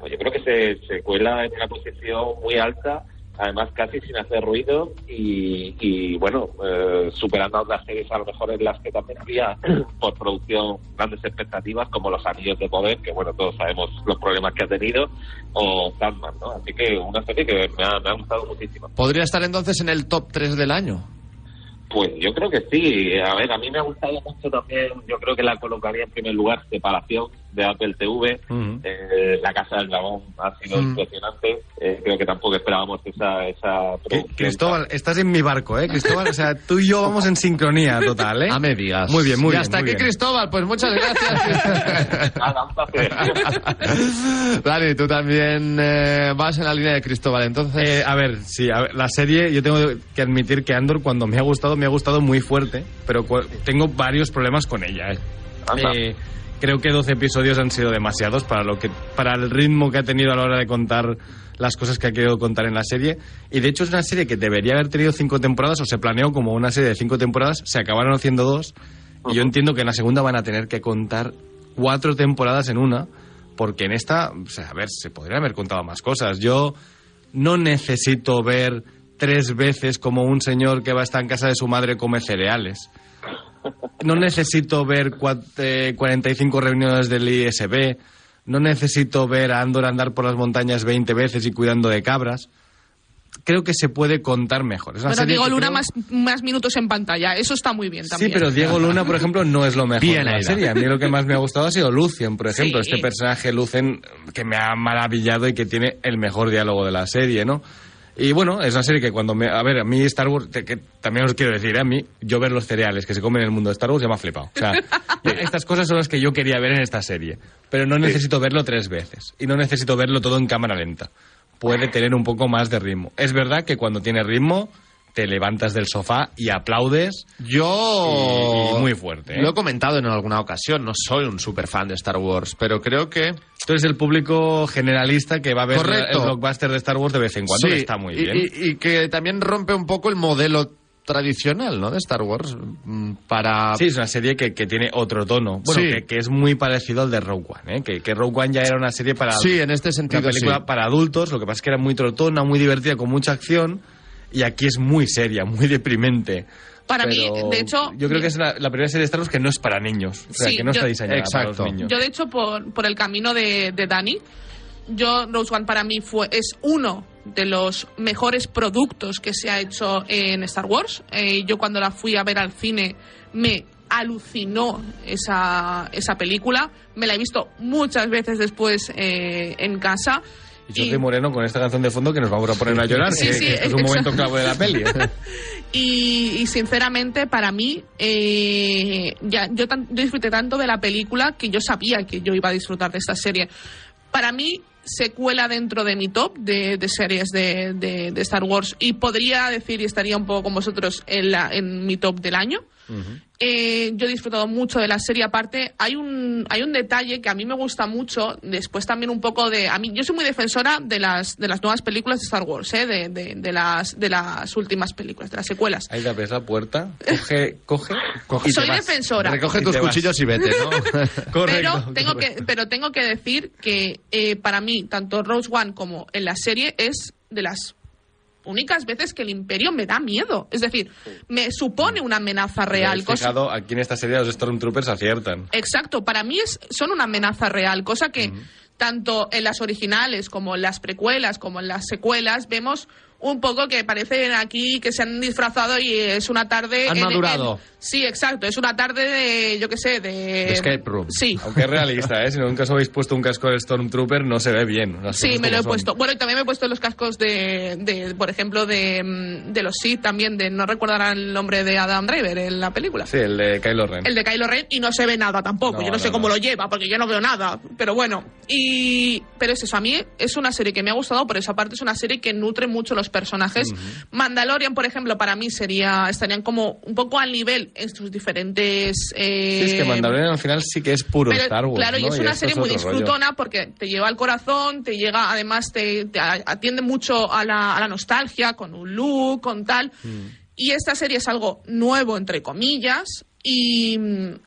pues yo creo que se, se cuela en una posición muy alta además casi sin hacer ruido y, y bueno, eh, superando otras series a lo mejor en las que también había por producción grandes expectativas como Los Anillos de Poder, que bueno, todos sabemos los problemas que ha tenido, o Sandman, ¿no? Así que una serie que me ha, me ha gustado muchísimo. ¿Podría estar entonces en el top 3 del año? Pues yo creo que sí. A ver, a mí me ha gustado mucho también, yo creo que la colocaría en primer lugar, Separación de Apple TV. Eh, la Casa del Dragón ha sido Mm. impresionante. Eh, creo que tampoco esperábamos esa, esa. Cristóbal, estás en mi barco, ¿eh? Cristóbal, o sea, tú y yo vamos en sincronía total, ¿eh? A me digas. Muy bien, muy y bien. hasta muy aquí, bien. Cristóbal, pues muchas gracias. Nada, un placer. Dani, tú también eh, vas en la línea de Cristóbal, entonces... Eh, a ver, sí, a ver, la serie, yo tengo que admitir que Andor cuando me ha gustado, me ha gustado muy fuerte, pero cu- tengo varios problemas con ella. ¿eh? Anda. Eh, creo que 12 episodios han sido demasiados para lo que para el ritmo que ha tenido a la hora de contar las cosas que ha querido contar en la serie. Y de hecho es una serie que debería haber tenido cinco temporadas o se planeó como una serie de cinco temporadas se acabaron haciendo dos y yo entiendo que en la segunda van a tener que contar cuatro temporadas en una porque en esta o sea, a ver se podrían haber contado más cosas. Yo no necesito ver tres veces como un señor que va a estar en casa de su madre come cereales no necesito ver eh, 45 reuniones del ISB, no necesito ver a Andor andar por las montañas 20 veces y cuidando de cabras. Creo que se puede contar mejor. Es una serie Diego Luna creo- más, más minutos en pantalla. Eso está muy bien también. Sí, pero Diego Luna, por ejemplo, no es lo mejor Bien, de la serie. A mí lo que más me ha gustado ha sido Lucien, por ejemplo. Sí. Este personaje Lucien que me ha maravillado y que tiene el mejor diálogo de la serie, ¿no? Y bueno, es una serie que cuando me... A ver, a mí Star Wars, te- que también os quiero decir, ¿eh? a mí, yo ver los cereales que se comen en el mundo de Star Wars ya me ha flipado. O sea, estas cosas son las que yo quería ver en esta serie. Pero no necesito verlo tres veces. Y no necesito verlo todo en cámara lenta. Puede tener un poco más de ritmo. Es verdad que cuando tiene ritmo, te levantas del sofá y aplaudes. Yo... Y- y muy fuerte, ¿eh? Lo he comentado en alguna ocasión, no soy un super fan de Star Wars, pero creo que... Tú eres el público generalista que va a ver Correcto. el blockbuster de Star Wars de vez en cuando, Sí, que está muy bien. Y, y que también rompe un poco el modelo tradicional, ¿no? De Star Wars mm, para... Sí, es una serie que, que tiene otro tono. Bueno, Sí. que, que es muy parecido al de Rogue One, ¿eh? Que, que Rogue One ya era una serie para... Sí, en este una sentido película sí. para adultos, lo que pasa es que era muy trotona, muy divertida, con mucha acción, y aquí es muy seria, muy deprimente. Para mí, de hecho, Yo creo que es la, la primera serie de Star Wars que no es para niños. O sea, Sí, que no yo- está diseñada para Exacto. los niños. Yo, de hecho, por, por el camino de, de Dani, yo, Rose One para mí fue, es uno de los mejores productos que se ha hecho en Star Wars. Eh, yo cuando la fui a ver al cine me alucinó esa, esa película. Me la he visto muchas veces después eh, en casa. Y Jordi Moreno con esta canción de fondo que nos vamos a poner a llorar, Sí, que, sí, que es un momento clave de la peli. Y, y sinceramente, para mí, eh, ya, yo, tan- yo disfruté tanto de la película que yo sabía que yo iba a disfrutar de esta serie. Para mí, se cuela dentro de mi top de, de series de, de- de Star Wars y podría decir, y estaría un poco con vosotros, en, la, en mi top del año. Eh, yo he disfrutado mucho de la serie. Aparte, hay un, hay un detalle que a mí me gusta mucho. Después también un poco de. A mí, yo soy muy defensora de las, de las nuevas películas de Star Wars, ¿eh? de, de, de las, de las últimas películas, de las secuelas. Ahí la ves la puerta, coge, coge, coge y Soy te vas. defensora. Recoge Y tus vas. cuchillos y vete, ¿no? pero tengo que pero tengo que decir que eh, para mí tanto Rose One como en la serie es de las únicas veces que el Imperio me da miedo. Es decir me supone una amenaza real cosa aquí en esta serie los Stormtroopers aciertan. exacto para mí es, son una amenaza real cosa que tanto en las originales como en las precuelas como en las secuelas vemos un poco que parecen aquí que se han disfrazado y es una tarde Han en- madurado. en- sí exacto es una tarde de yo qué sé de Escape room. sí Aunque es realista, ¿eh? Si nunca os habéis puesto un casco de Stormtrooper, no se ve bien. Sí, me lo he son. puesto. Bueno, y también me he puesto los cascos de, de por ejemplo, de, mm, de los Sith también, de no recordarán el nombre de Adam Driver en la película. Sí, el de Kylo Ren. El de Kylo Ren y no se ve nada tampoco. No, yo no, sé no, cómo no. lo lleva porque yo no veo nada. Pero bueno, y pero es eso. A mí es una serie que me ha gustado por esa parte. Es una serie que nutre mucho los personajes. Mandalorian, por ejemplo, para mí sería estarían como un poco al nivel en sus diferentes. eh, Sí, es que Mandalorian al final sí que es puro pero, Star Wars. Claro, y es una serie muy rollo. disfrutona porque te lleva al corazón, te llega, además te, atiende mucho a la, a la nostalgia, con un look, con tal. Mm. Y esta serie es algo nuevo, entre comillas, y,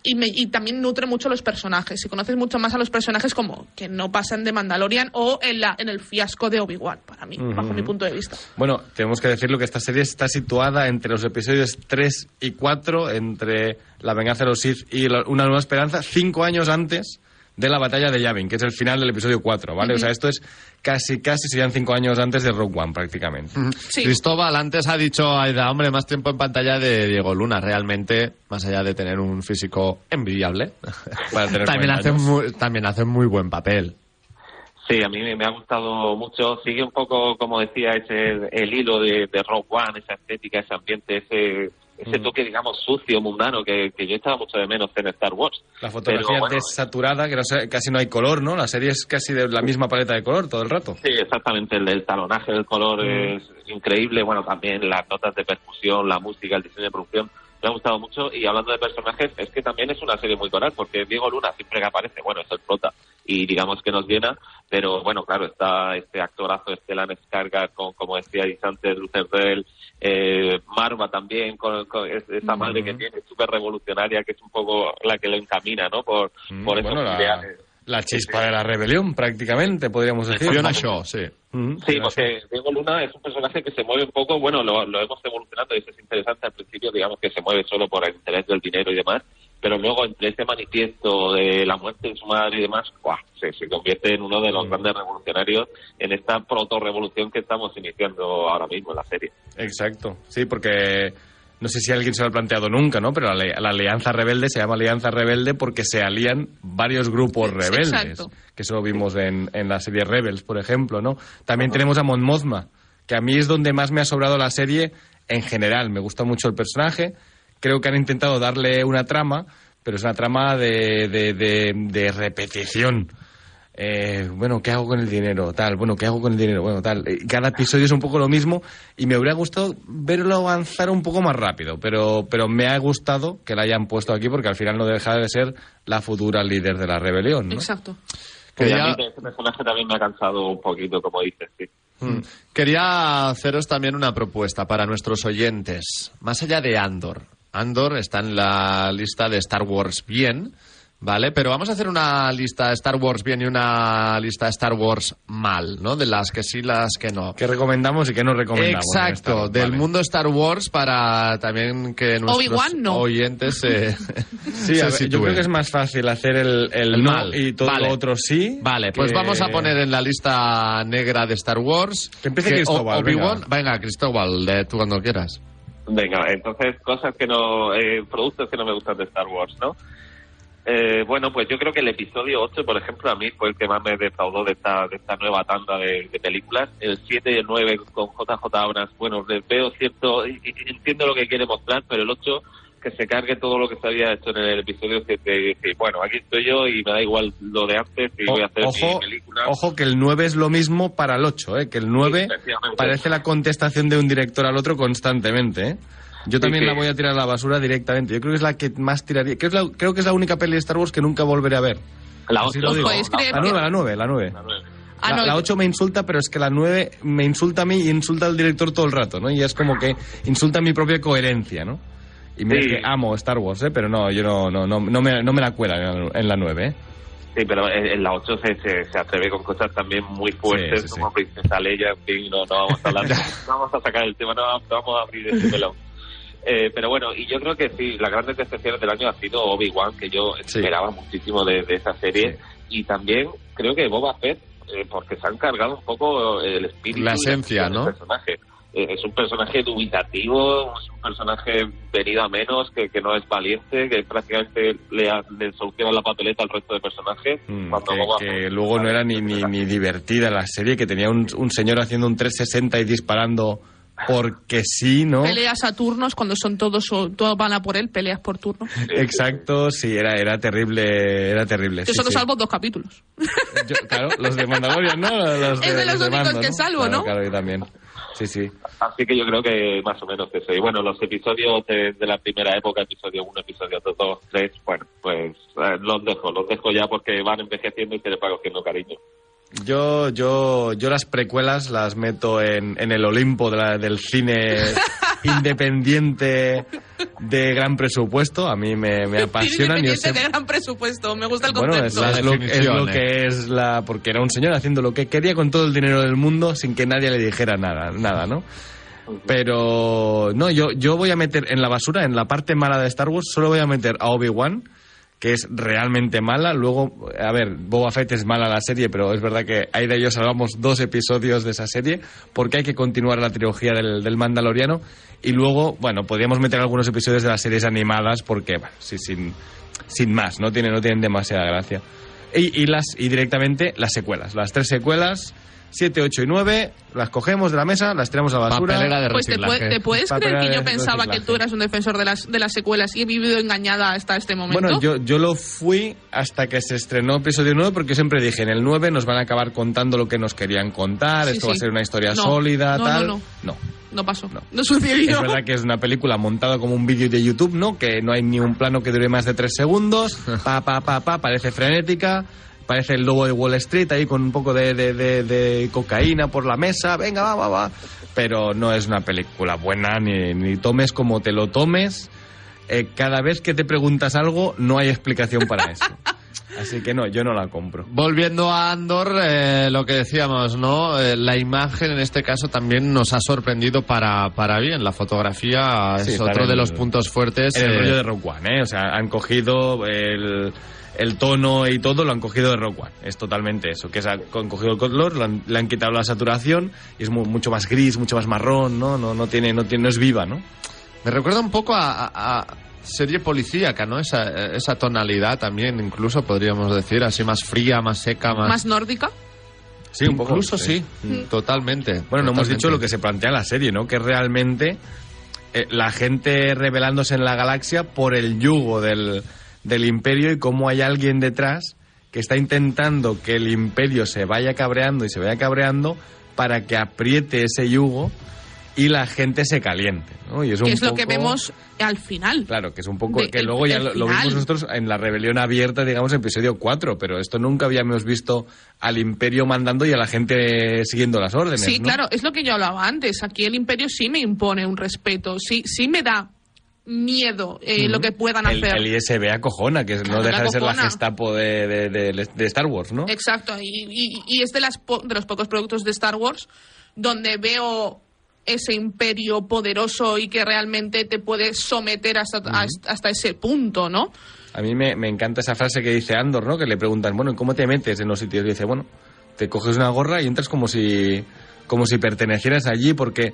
y, me- y también nutre mucho los personajes. Y conoces mucho más a los personajes como que no pasan de Mandalorian o en, la, en el fiasco de Obi-Wan, para mí, bajo mi punto de vista. Bueno, tenemos que decirlo que esta serie está situada entre los episodios 3 y 4, entre La venganza de los Sith y la- Una nueva esperanza, cinco años antes de la batalla de Yavin, que es el final del episodio 4, ¿vale? O sea, esto es casi, casi serían cinco años antes de Rogue One, prácticamente. Cristóbal antes ha dicho Aida, hombre, más tiempo en pantalla de Diego Luna. Realmente, más allá de tener un físico envidiable, también, 40 hace muy, también hace muy buen papel. Sí, a mí me, me ha gustado mucho. Sigue un poco, como decía, ese el hilo de, de Rogue One, esa estética, ese ambiente, ese ese Mm. toque, digamos, sucio, mundano, que, que yo estaba mucho de menos en Star Wars. La fotografía Pero, bueno, desaturada, que no sé- casi no hay color, ¿no? La serie es casi de la misma paleta de color todo el rato. Sí, exactamente. El del talonaje del color Mm. es increíble. Bueno, también las notas de percusión, la música, el diseño de producción. Me ha gustado mucho. Y hablando de personajes, es que también es una serie muy coral, porque Diego Luna siempre que aparece, bueno, es el prota y digamos que nos llena. Pero bueno, claro, está este actorazo Stellan Skarsgård, con, como decíais antes, Luther Dell, eh, Marva también, con, con es- esa madre que tiene, súper revolucionaria, que es un poco la que lo encamina, ¿no? Por, por esos Mm, Bueno, la, ideales. la chispa de la rebelión, prácticamente, podríamos decir. Fiona Shaw, sí. Sí, porque Diego Luna es un personaje que se mueve un poco, bueno, lo, lo hemos evolucionado y eso es interesante al principio, digamos que se mueve solo por el interés del dinero y demás, pero luego entre este manifiesto de la muerte de su madre y demás, ¡guau! Se, se convierte en uno de los grandes revolucionarios en esta proto-revolución que estamos iniciando ahora mismo en la serie. Exacto, sí, porque no sé si alguien se lo ha planteado nunca, ¿no? Pero la, la Alianza Rebelde se llama Alianza Rebelde porque se alían varios grupos rebeldes, exacto. que eso lo vimos en, en la serie Rebels, por ejemplo, ¿no? También tenemos a Mon Mothma, que a mí es donde más me ha sobrado la serie en general. Me gusta mucho el personaje, creo que han intentado darle una trama, pero es una trama de, de, de- de repetición. Eh, bueno, ¿qué hago con el dinero? Tal, bueno, ¿qué hago con el dinero? Bueno, tal. Eh, Cada episodio es un poco lo mismo y me habría gustado verlo avanzar un poco más rápido, pero, pero me ha gustado que la hayan puesto aquí porque al final no deja de ser la futura líder de la rebelión, ¿no? Exacto. Que Quería- a mí este personaje también me ha cansado un poquito, como dices, sí. Mm. Quería haceros también una propuesta para nuestros oyentes. Más allá de Andor. Andor está en la lista de Star Wars bien, ¿vale? Pero vamos a hacer una lista de Star Wars bien y una lista de Star Wars mal, ¿no? De las que sí, las que no. ¿Qué recomendamos y qué no recomendamos? en Exacto, Wars? del Vale. mundo Star Wars para también que nuestros no. oyentes se, Sí, se a ver, yo creo que es más fácil hacer el, el, El no mal. y todo Vale. lo otro sí. Vale, pues que- vamos a poner en la lista negra de Star Wars. Que empiece Cristóbal, Obi-Wan, venga. venga, Cristóbal, de tú cuando quieras. Venga, entonces cosas que no, eh, productos que no me gustan de Star Wars, ¿no? Eh, bueno, pues yo creo que el episodio 8, por ejemplo, a mí fue el que más me defraudó de esta, de esta nueva tanda de, de películas. El 7 y el 9 con JJ Abrams, bueno, les veo cierto, entiendo lo que quiere mostrar, pero el 8 que se cargue todo lo que se había hecho en el episodio 7 y decir, bueno, aquí estoy yo y me da igual lo de antes y voy a hacer mi ojo, película. ojo que el 9 es lo mismo para el 8, ¿eh? que el 9 efectivamente. parece la contestación de un director al otro constantemente. ¿eh? Yo también Sí, la sí. voy a tirar a la basura directamente. Yo creo que es la que más tiraría. Creo, que es la- creo que es la única peli de Star Wars que nunca volveré a ver. La Así ocho. lo digo. Podéis creer La que- 9, la 9, la 9. Ah, La, no, la yo- 8 me insulta, pero es que la 9 me insulta a mí y insulta al director todo el rato, ¿no? Y es como que insulta mi propia coherencia, ¿no? Y mira Sí. que amo Star Wars, ¿eh? Pero no, yo no, no, no, no, me, no me la cuela en la, en la 9, ¿eh? Sí, pero en, la 8 se, se, se atreve con cosas también muy fuertes, Sí, sí, como Princesa Leia, en fin, no, no vamos a hablar, no vamos a sacar el tema, no, no vamos a abrir ese melón. Eh, pero bueno, y yo creo que sí, las grandes decepciones del año ha sido Obi-Wan, que yo esperaba muchísimo de, de esa serie, y también creo que Boba Fett, eh, porque se han cargado un poco el espíritu La y esencia, del ¿no? personaje. Eh, es un personaje dubitativo, es un personaje venido a menos, que, que no es valiente, que prácticamente le, ha- le soluciona la papeleta al resto de personajes. Mm, cuando que, que luego no era ni, ni, ni divertida la serie, que tenía un, un señor haciendo un 360 y disparando porque sí, ¿no? Peleas a turnos cuando son todos, todos van a por él, peleas por turno. Exacto, sí, era, era terrible, era terrible. Yo sí, solo sí. salvo dos capítulos. Yo- claro, los de Mandalorian, ¿no? Los Es de los únicos Mando, que ¿no? salvo, Claro, ¿no? Claro, yo también. Sí, sí. Así que yo creo que más o menos eso. Y bueno, los episodios de, la primera época, episodio 1, episodio 2, 3, bueno, pues eh, los dejo, los dejo ya porque van envejeciendo y se les va cogiendo cariño. Yo, yo, yo las precuelas las meto en, en el Olimpo de la- del cine independiente de gran presupuesto. A mí me, me apasionan. Yo Independiente sé- de gran presupuesto, me gusta el Bueno, es, concepto. es lo, es lo que es la... Porque era un señor haciendo lo que quería con todo el dinero del mundo sin que nadie le dijera nada, nada ¿no? Pero no, yo, yo voy a meter en la basura, en la parte mala de Star Wars, solo voy a meter a Obi-Wan, que es realmente mala. Luego, a ver, Boba Fett es mala la serie, pero es verdad que ahí de ellos salvamos dos episodios de esa serie, porque hay que continuar la trilogía del, del Mandaloriano. Y luego, bueno, podríamos meter algunos episodios de las series animadas, porque, bueno, sí, sin, sin más, no, tiene, no tienen demasiada gracia. Y, y, las, y directamente las secuelas, las tres secuelas. 7, 8 y 9, las cogemos de la mesa, las tiramos a la basura. Papelera de Pues te, puede- te puedes creer Papelera que yo pensaba que reciclaje. tú eras un defensor de las, de las secuelas y he vivido engañada hasta este momento. Bueno, yo, yo lo fui hasta que se estrenó episodio 9 porque siempre dije, en el 9 nos van a acabar contando lo que nos querían contar, Sí, esto sí. va a ser una historia No, sólida, no, tal. no, no. no. No pasó. No, sucedió. Es verdad que es una película montada como un vídeo de YouTube, ¿no? Que no hay ni un plano que dure más de tres segundos. Pa, pa, pa, pa, parece frenética. Parece el lobo de Wall Street ahí con un poco de, de- de- de cocaína por la mesa. Venga, va, va, va. Pero no es una película buena, ni, ni tomes como te lo tomes. Eh, cada vez que te preguntas algo, no hay explicación para eso. Así que no, yo no la compro. Volviendo a Andor, eh, lo que decíamos, ¿no? Eh, la imagen en este caso también nos ha sorprendido para, para bien. La fotografía Sí, es otro de los puntos fuertes. En el eh, rollo de Rock One, ¿eh? O sea, han cogido el, el tono y todo, lo han cogido de Rock One. Es totalmente eso, que es, han cogido el color, le han, le han quitado la saturación y es mu- mucho más gris, mucho más marrón, ¿no? No, no, tiene, no, tiene, no es viva, ¿no? Me recuerda un poco a, a- a serie policíaca, ¿no? Esa, esa tonalidad también, incluso podríamos decir, así más fría, más seca, más... Más nórdica. Sí, un poco. Incluso sí, totalmente. Bueno, no hemos totalmente. dicho lo que se plantea en la serie, ¿no? Que realmente eh, la gente rebelándose en la galaxia por el yugo del, del imperio y cómo hay alguien detrás que está intentando que el imperio se vaya cabreando y se vaya cabreando para que apriete ese yugo y la gente se caliente, ¿no? Y es un lo que vemos al final. Claro, que es un poco De- que el- luego ya lo, vimos nosotros en la rebelión abierta, digamos, en episodio 4, pero esto nunca habíamos visto al imperio mandando y a la gente siguiendo las órdenes. Sí, ¿no? claro, es lo que yo hablaba antes. Aquí el imperio sí me impone un respeto, sí, sí me da miedo eh, lo que puedan el, hacer. el ISB acojona, que no deja de ser la. Gestapo de, de- de- de Star Wars, ¿no? Exacto, y, y- y es de, las po- de los pocos productos de Star Wars donde veo ese imperio poderoso y que realmente te puede someter hasta, hasta, hasta ese punto, ¿no? A mí me, me encanta esa frase que dice Andor, ¿no? Que le preguntan, bueno, ¿y ¿cómo te metes en los sitios? Y dice, bueno, te coges una gorra y entras como si, como si pertenecieras allí porque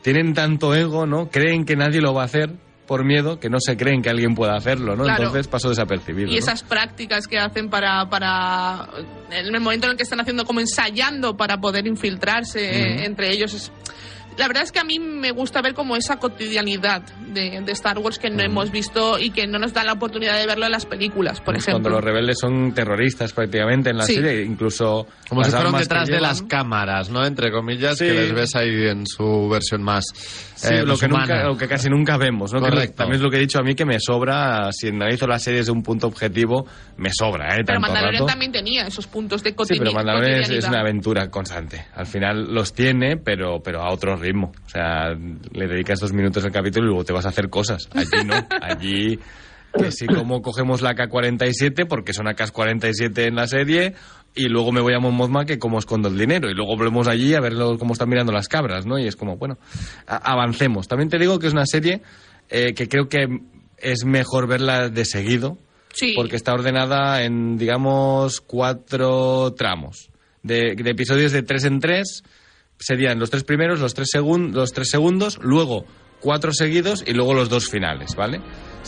tienen tanto ego, ¿no? Creen que nadie lo va a hacer por miedo que no se creen que alguien pueda hacerlo, ¿no? Claro. Entonces paso desapercibido. Y ¿no? esas prácticas que hacen para, para. En el momento en el que están haciendo como ensayando para poder infiltrarse entre ellos. es- La verdad es que a mí me gusta ver como esa cotidianidad de, de Star Wars que no hemos visto y que no nos dan la oportunidad de verlo en las películas, por ejemplo. Cuando los rebeldes son terroristas prácticamente en la Sí. serie, incluso Como las si que detrás de las cámaras, ¿no? Entre comillas, Sí. que les ves ahí en su versión más. Sí, eh, lo, que nunca, lo que casi nunca vemos, ¿no? Que Correcto. también es lo que he dicho a mí que me sobra, si analizo las series de un punto objetivo, me sobra, ¿eh? Pero Mandalorian rato. también tenía esos puntos de Sí, cotidi- pero Mandalorian es, es cotidianidad. una aventura constante. Al final los tiene, pero, pero a otro ritmo. O sea, le dedicas dos minutos al capítulo y luego te vas a hacer cosas. Allí no. Allí, que sí, como cogemos la K-47, porque son AK-47 en la serie, y luego me voy a Mon Mothma que como escondo el dinero. Y luego volvemos allí a ver cómo están mirando las cabras, ¿no? Y es como, bueno, avancemos. También te digo que es una serie eh, que creo que es mejor verla de seguido Sí. porque está ordenada en, digamos, cuatro tramos. De, de episodios de tres en tres serían los tres primeros, los tres, segun- los tres segundos, luego cuatro seguidos y luego los dos finales, ¿vale?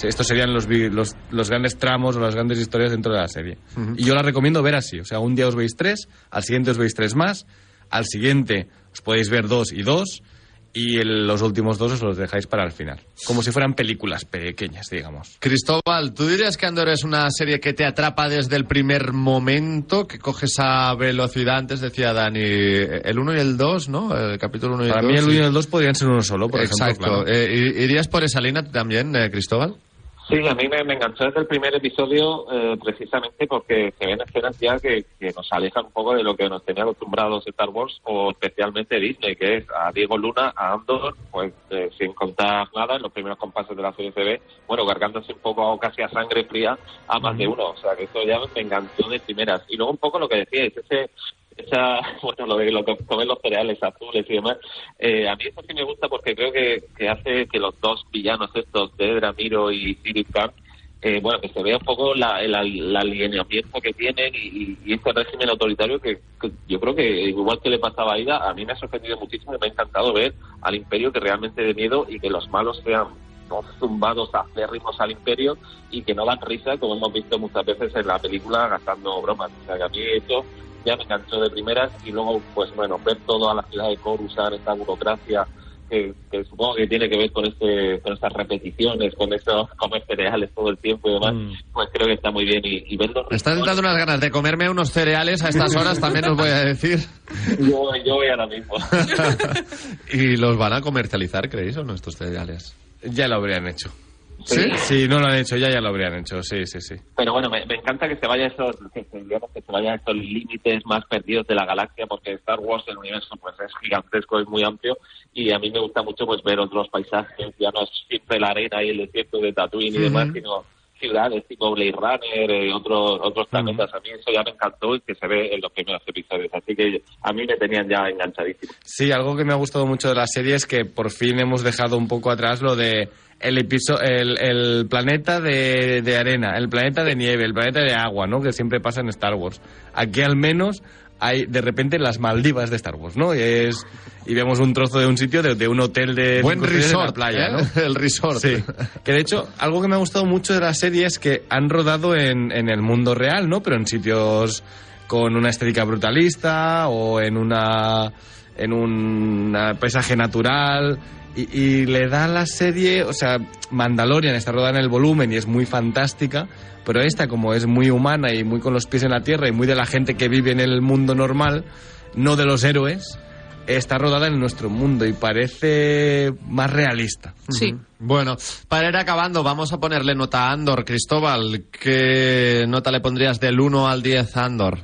Estos serían los, los grandes tramos o las grandes historias dentro de la serie. Y yo la recomiendo ver así. O sea, un día os veis tres, al siguiente os veis tres más, al siguiente os podéis ver dos y dos, y el- los últimos dos os los dejáis para el final. Como si fueran películas pequeñas, digamos. Cristóbal, ¿tú dirías que Andor es una serie que te atrapa desde el primer momento, que coge esa velocidad? Antes decía Dani, el 1 y el 2, ¿no? El capítulo 1 y el 2. Para mí el sí. 1 y el 2 podrían ser uno solo, por Exacto. ejemplo. claro. Eh, ¿i- ¿Irías por esa línea también, eh, Cristóbal? Sí, a mí me, me enganchó desde el primer episodio eh, precisamente porque se ven escenas ya que, que nos alejan un poco de lo que nos tenía acostumbrados Star Wars o especialmente Disney, que es a Diego Luna, a Andor, pues eh, sin contar nada en los primeros compases de la serie CB, bueno, cargándose un poco casi a sangre fría a más de uno, o sea que eso ya me enganchó de primeras. Y luego un poco lo que decíais, ese esa, bueno, lo de lo que comen los cereales azules y demás, eh, a mí eso sí me gusta porque creo que, que hace que los dos villanos estos, de Edra Miro y Sirif Khan, eh, bueno, que se vea un poco la, el, el alineamiento que tienen y, este régimen autoritario que, yo creo que igual que le pasaba a Ida, a mí me ha sorprendido muchísimo y me ha encantado ver al imperio que realmente de miedo y que los malos sean no zumbados acérrimos al imperio y que no dan risa como hemos visto muchas veces en la película gastando bromas. O sea que a mí eso ya me enganchó de primeras y luego pues bueno, ver toda la ciudad de Coruscant, esta burocracia que, que supongo que tiene que ver con este con estas repeticiones, con esos comer cereales todo el tiempo y demás, pues creo que está muy bien y, y verlo. Me están dando unas ganas de comerme unos cereales a estas horas, también os voy a decir. Yo, yo voy ahora mismo. ¿Y los van a comercializar, creéis, o no, estos cereales? Ya lo habrían hecho. ¿Sí? Sí, no lo han hecho, ya ya lo habrían hecho, sí, sí, sí. Pero bueno, me, me encanta que se vaya esos, que digamos, que se vayan estos límites más perdidos de la galaxia, porque Star Wars, el universo, pues es gigantesco, es muy amplio, y a mí me gusta mucho pues ver otros paisajes, ya no es siempre la arena y el desierto de Tatooine y Ujú. demás, sino ciudades tipo Blade Runner, eh, otros otros planetas. A mí eso ya me encantó y que se ve en los primeros episodios. Así que a mí me tenían ya enganchadísimo. Sí, algo que me ha gustado mucho de la serie es que por fin hemos dejado un poco atrás lo de el, el, el planeta de, de arena, el planeta de nieve, el planeta de agua, ¿no? Que siempre pasa en Star Wars. Aquí al menos hay de repente las Maldivas de Star Wars, ¿no? Y, es, y vemos un trozo de un sitio, de, de un hotel de Buen en la resort, playa, ¿eh? ¿no? El resort. Sí. Que de hecho, algo que me ha gustado mucho de la serie es que han rodado en, en el mundo real, ¿no? Pero en sitios con una estética brutalista o en una en un paisaje natural y, y le da a la serie, o sea, Mandalorian está rodada en el volumen y es muy fantástica, pero esta como es muy humana y muy con los pies en la tierra y muy de la gente que vive en el mundo normal, no de los héroes, está rodada en nuestro mundo y parece más realista. Sí. Bueno, para ir acabando, vamos a ponerle nota a Andor. Cristóbal, ¿qué nota le pondrías del 1 al 10 a Andor?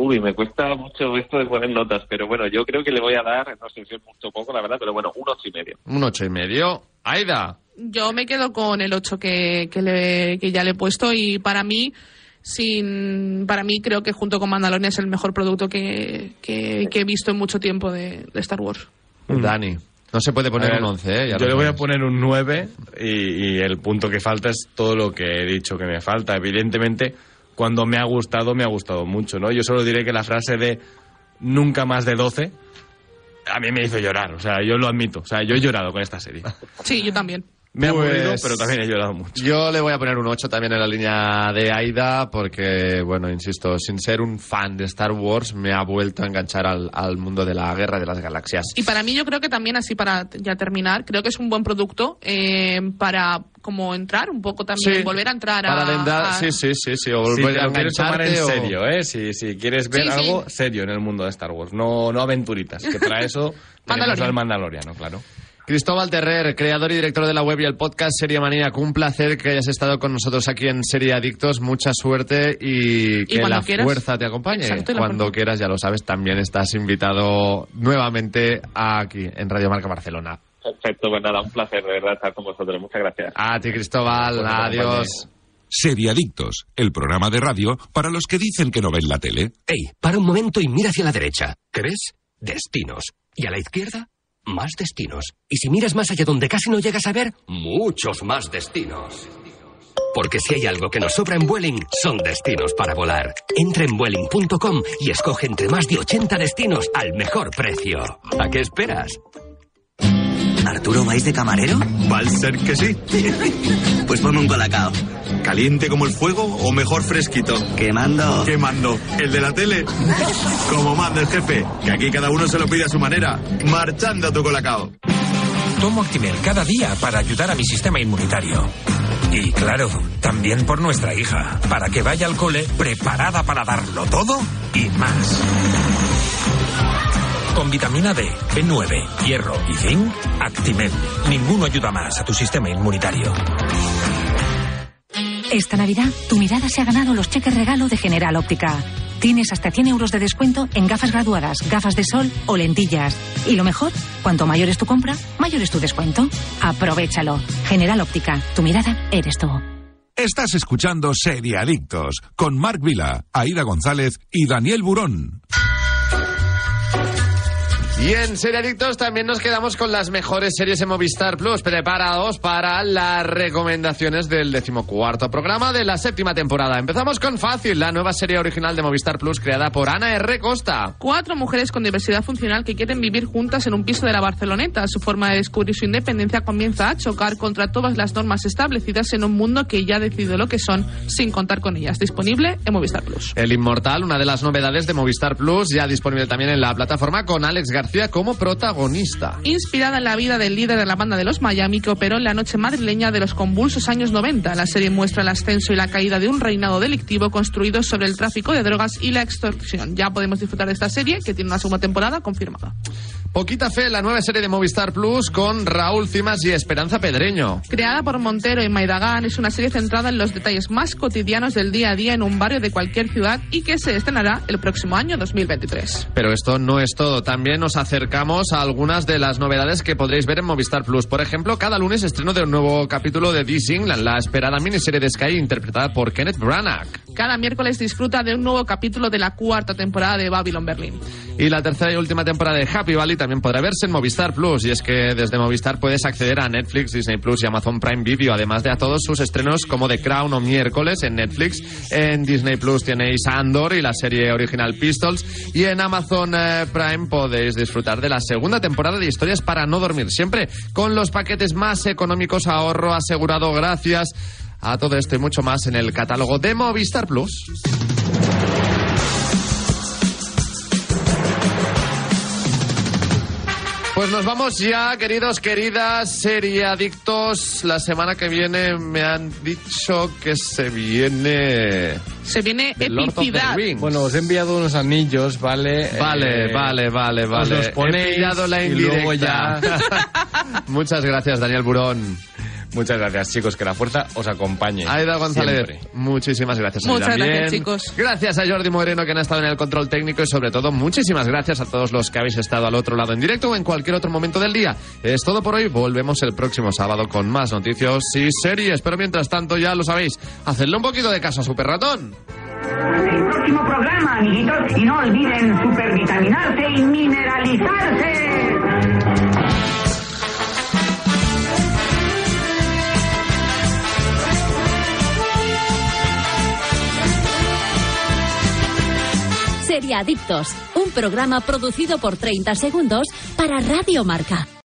Uy, me cuesta mucho esto de poner notas, pero bueno, yo creo que le voy a dar, no sé si es mucho poco, la verdad, pero bueno, un ocho y medio. Un ocho y medio. Aida. Yo me quedo con el 8 que, que, le- que ya le he puesto y para mí, sin, para mí creo que junto con Mandalorian es el mejor producto que, que- que he visto en mucho tiempo de, de Star Wars. Dani. No se puede poner ver, un 11, ¿eh? Ya yo le voy a poner un 9 y, y el punto que falta es todo lo que he dicho que me falta. Evidentemente, cuando me ha gustado, me ha gustado mucho, ¿no? Yo solo diré que la frase de nunca más de 12 a mí me hizo llorar, o sea, yo lo admito. O sea, yo he llorado con esta serie. Sí, yo también. Me ha Pues- aburrido, pero también he llorado mucho. Yo le voy a poner un 8 también en la línea de Aida porque, bueno, insisto, sin ser un fan de Star Wars, me ha vuelto a enganchar al, al mundo de la guerra de las galaxias. Y para mí yo creo que también, así para ya terminar, creo que es un buen producto eh, para como entrar un poco también, Sí, volver a entrar Para a... adendar- a- sí, sí, sí, sí, o Si volver te a en engancharte o- serio, ¿eh? Si, si quieres ver Sí, sí. algo serio en el mundo de Star Wars, no, no aventuritas, que para eso tenemos Mandalorian. al Mandaloriano, claro. Cristóbal Terrer, creador y director de la web y el podcast Serie Manía, un placer que hayas estado con nosotros aquí en Serie Adictos. Mucha suerte y que cuando la quieras. fuerza te acompañe. Exacto, cuando fuerza. quieras, ya lo sabes, también estás invitado nuevamente aquí en Radio Marca Barcelona. Perfecto, pues nada, un placer de verdad estar con vosotros. Muchas gracias. A ti, Cristóbal. Adiós. Seriadictos, el programa de radio para los que dicen que no ven la tele. Ey, para un momento y mira hacia la derecha. ¿Qué ves? Destinos. Y a la izquierda, más destinos. Y si miras más allá donde casi no llegas a ver, muchos más destinos. Porque si hay algo que nos sobra en Vueling, son destinos para volar. Entra en Vueling.com y escoge entre más de 80 destinos al mejor precio. ¿A qué esperas? ¿Arturo vais de camarero? Va a ser que sí. pues ponme un colacao. ¿Caliente como el fuego o mejor fresquito? Quemando. Quemando. ¿El de la tele? Como manda el jefe, que aquí cada uno se lo pide a su manera. Marchando tu colacao. Tomo Actimel cada día para ayudar a mi sistema inmunitario. Y claro, también por nuestra hija, para que vaya al cole preparada para darlo todo y más. Con vitamina D, B9, hierro y zinc, Actimel. Ninguno ayuda más a tu sistema inmunitario. Esta Navidad, tu mirada se ha ganado los cheques regalo de General Óptica. Tienes hasta 100 euros de descuento en gafas graduadas, gafas de sol o lentillas. Y lo mejor, cuanto mayor es tu compra, mayor es tu descuento. Aprovechalo. General Óptica, tu mirada eres tú. Estás escuchando Seriadictos con Marc Vila, Aida González y Daniel Burón. Y en Seriadictos también nos quedamos con las mejores series en Movistar Plus, preparados para las recomendaciones del decimocuarto programa de la séptima temporada. Empezamos con Fácil, la nueva serie original de Movistar Plus creada por Ana R. Costa. Cuatro mujeres con diversidad funcional que quieren vivir juntas en un piso de la Barceloneta. Su forma de descubrir su independencia comienza a chocar contra todas las normas establecidas en un mundo que ya ha decidido lo que son sin contar con ellas. Disponible en Movistar Plus. El Inmortal, una de las novedades de Movistar Plus, ya disponible también en la plataforma con Alex García como protagonista. Inspirada en la vida del líder de la banda de los Miami que operó en la noche madrileña de los convulsos años 90. La serie muestra el ascenso y la caída de un reinado delictivo construido sobre el tráfico de drogas y la extorsión. Ya podemos disfrutar de esta serie que tiene una segunda temporada confirmada. Poquita Fe, la nueva serie de Movistar Plus con Raúl Cimas y Esperanza Pedreño. Creada por Montero y Maidagán, es una serie centrada en los detalles más cotidianos del día a día en un barrio de cualquier ciudad y que se estrenará el próximo año 2023. Pero esto no es todo. También nos acercamos a algunas de las novedades que podréis ver en Movistar Plus. Por ejemplo, cada lunes estreno de un nuevo capítulo de This England, la esperada miniserie de Sky interpretada por Kenneth Branagh. Cada miércoles disfruta de un nuevo capítulo de la cuarta temporada de Babylon Berlin. Y la tercera y última temporada de Happy Valley también podrá verse en Movistar Plus. Y es que desde Movistar puedes acceder a Netflix, Disney Plus y Amazon Prime Video, además de a todos sus estrenos como The Crown o miércoles en Netflix. En Disney Plus tenéis Andor y la serie original Pistols. Y en Amazon eh, Prime podéis disfrutar de la segunda temporada de Historias para no dormir. Siempre con los paquetes más económicos, ahorro asegurado, gracias a todo esto y mucho más en el catálogo de Movistar Plus. Pues nos vamos ya, queridos, queridas, seriadictos. La semana que viene me han dicho que se viene... Se viene The epicidad. Bueno, os he enviado unos anillos, ¿vale? Vale, Eh, vale, vale, os vale. los He ponéis la y luego indirecta. ya- Muchas gracias, Daniel Burón. Muchas gracias, chicos. Que la fuerza os acompañe. Aida González, Siempre. muchísimas gracias. a Muchas también. gracias, chicos. Gracias a Jordi Moreno que han estado en el control técnico y sobre todo muchísimas gracias a todos los que habéis estado al otro lado en directo o en cualquier otro momento del día. Es todo por hoy. Volvemos el próximo sábado con más noticias y series. Pero mientras tanto ya lo sabéis, hacedle un poquito de caso a Super Ratón. El próximo programa, amiguitos, y no olviden supervitaminarse y mineralizarse. Seriadictos, un programa producido por 30 segundos para Radio Marca.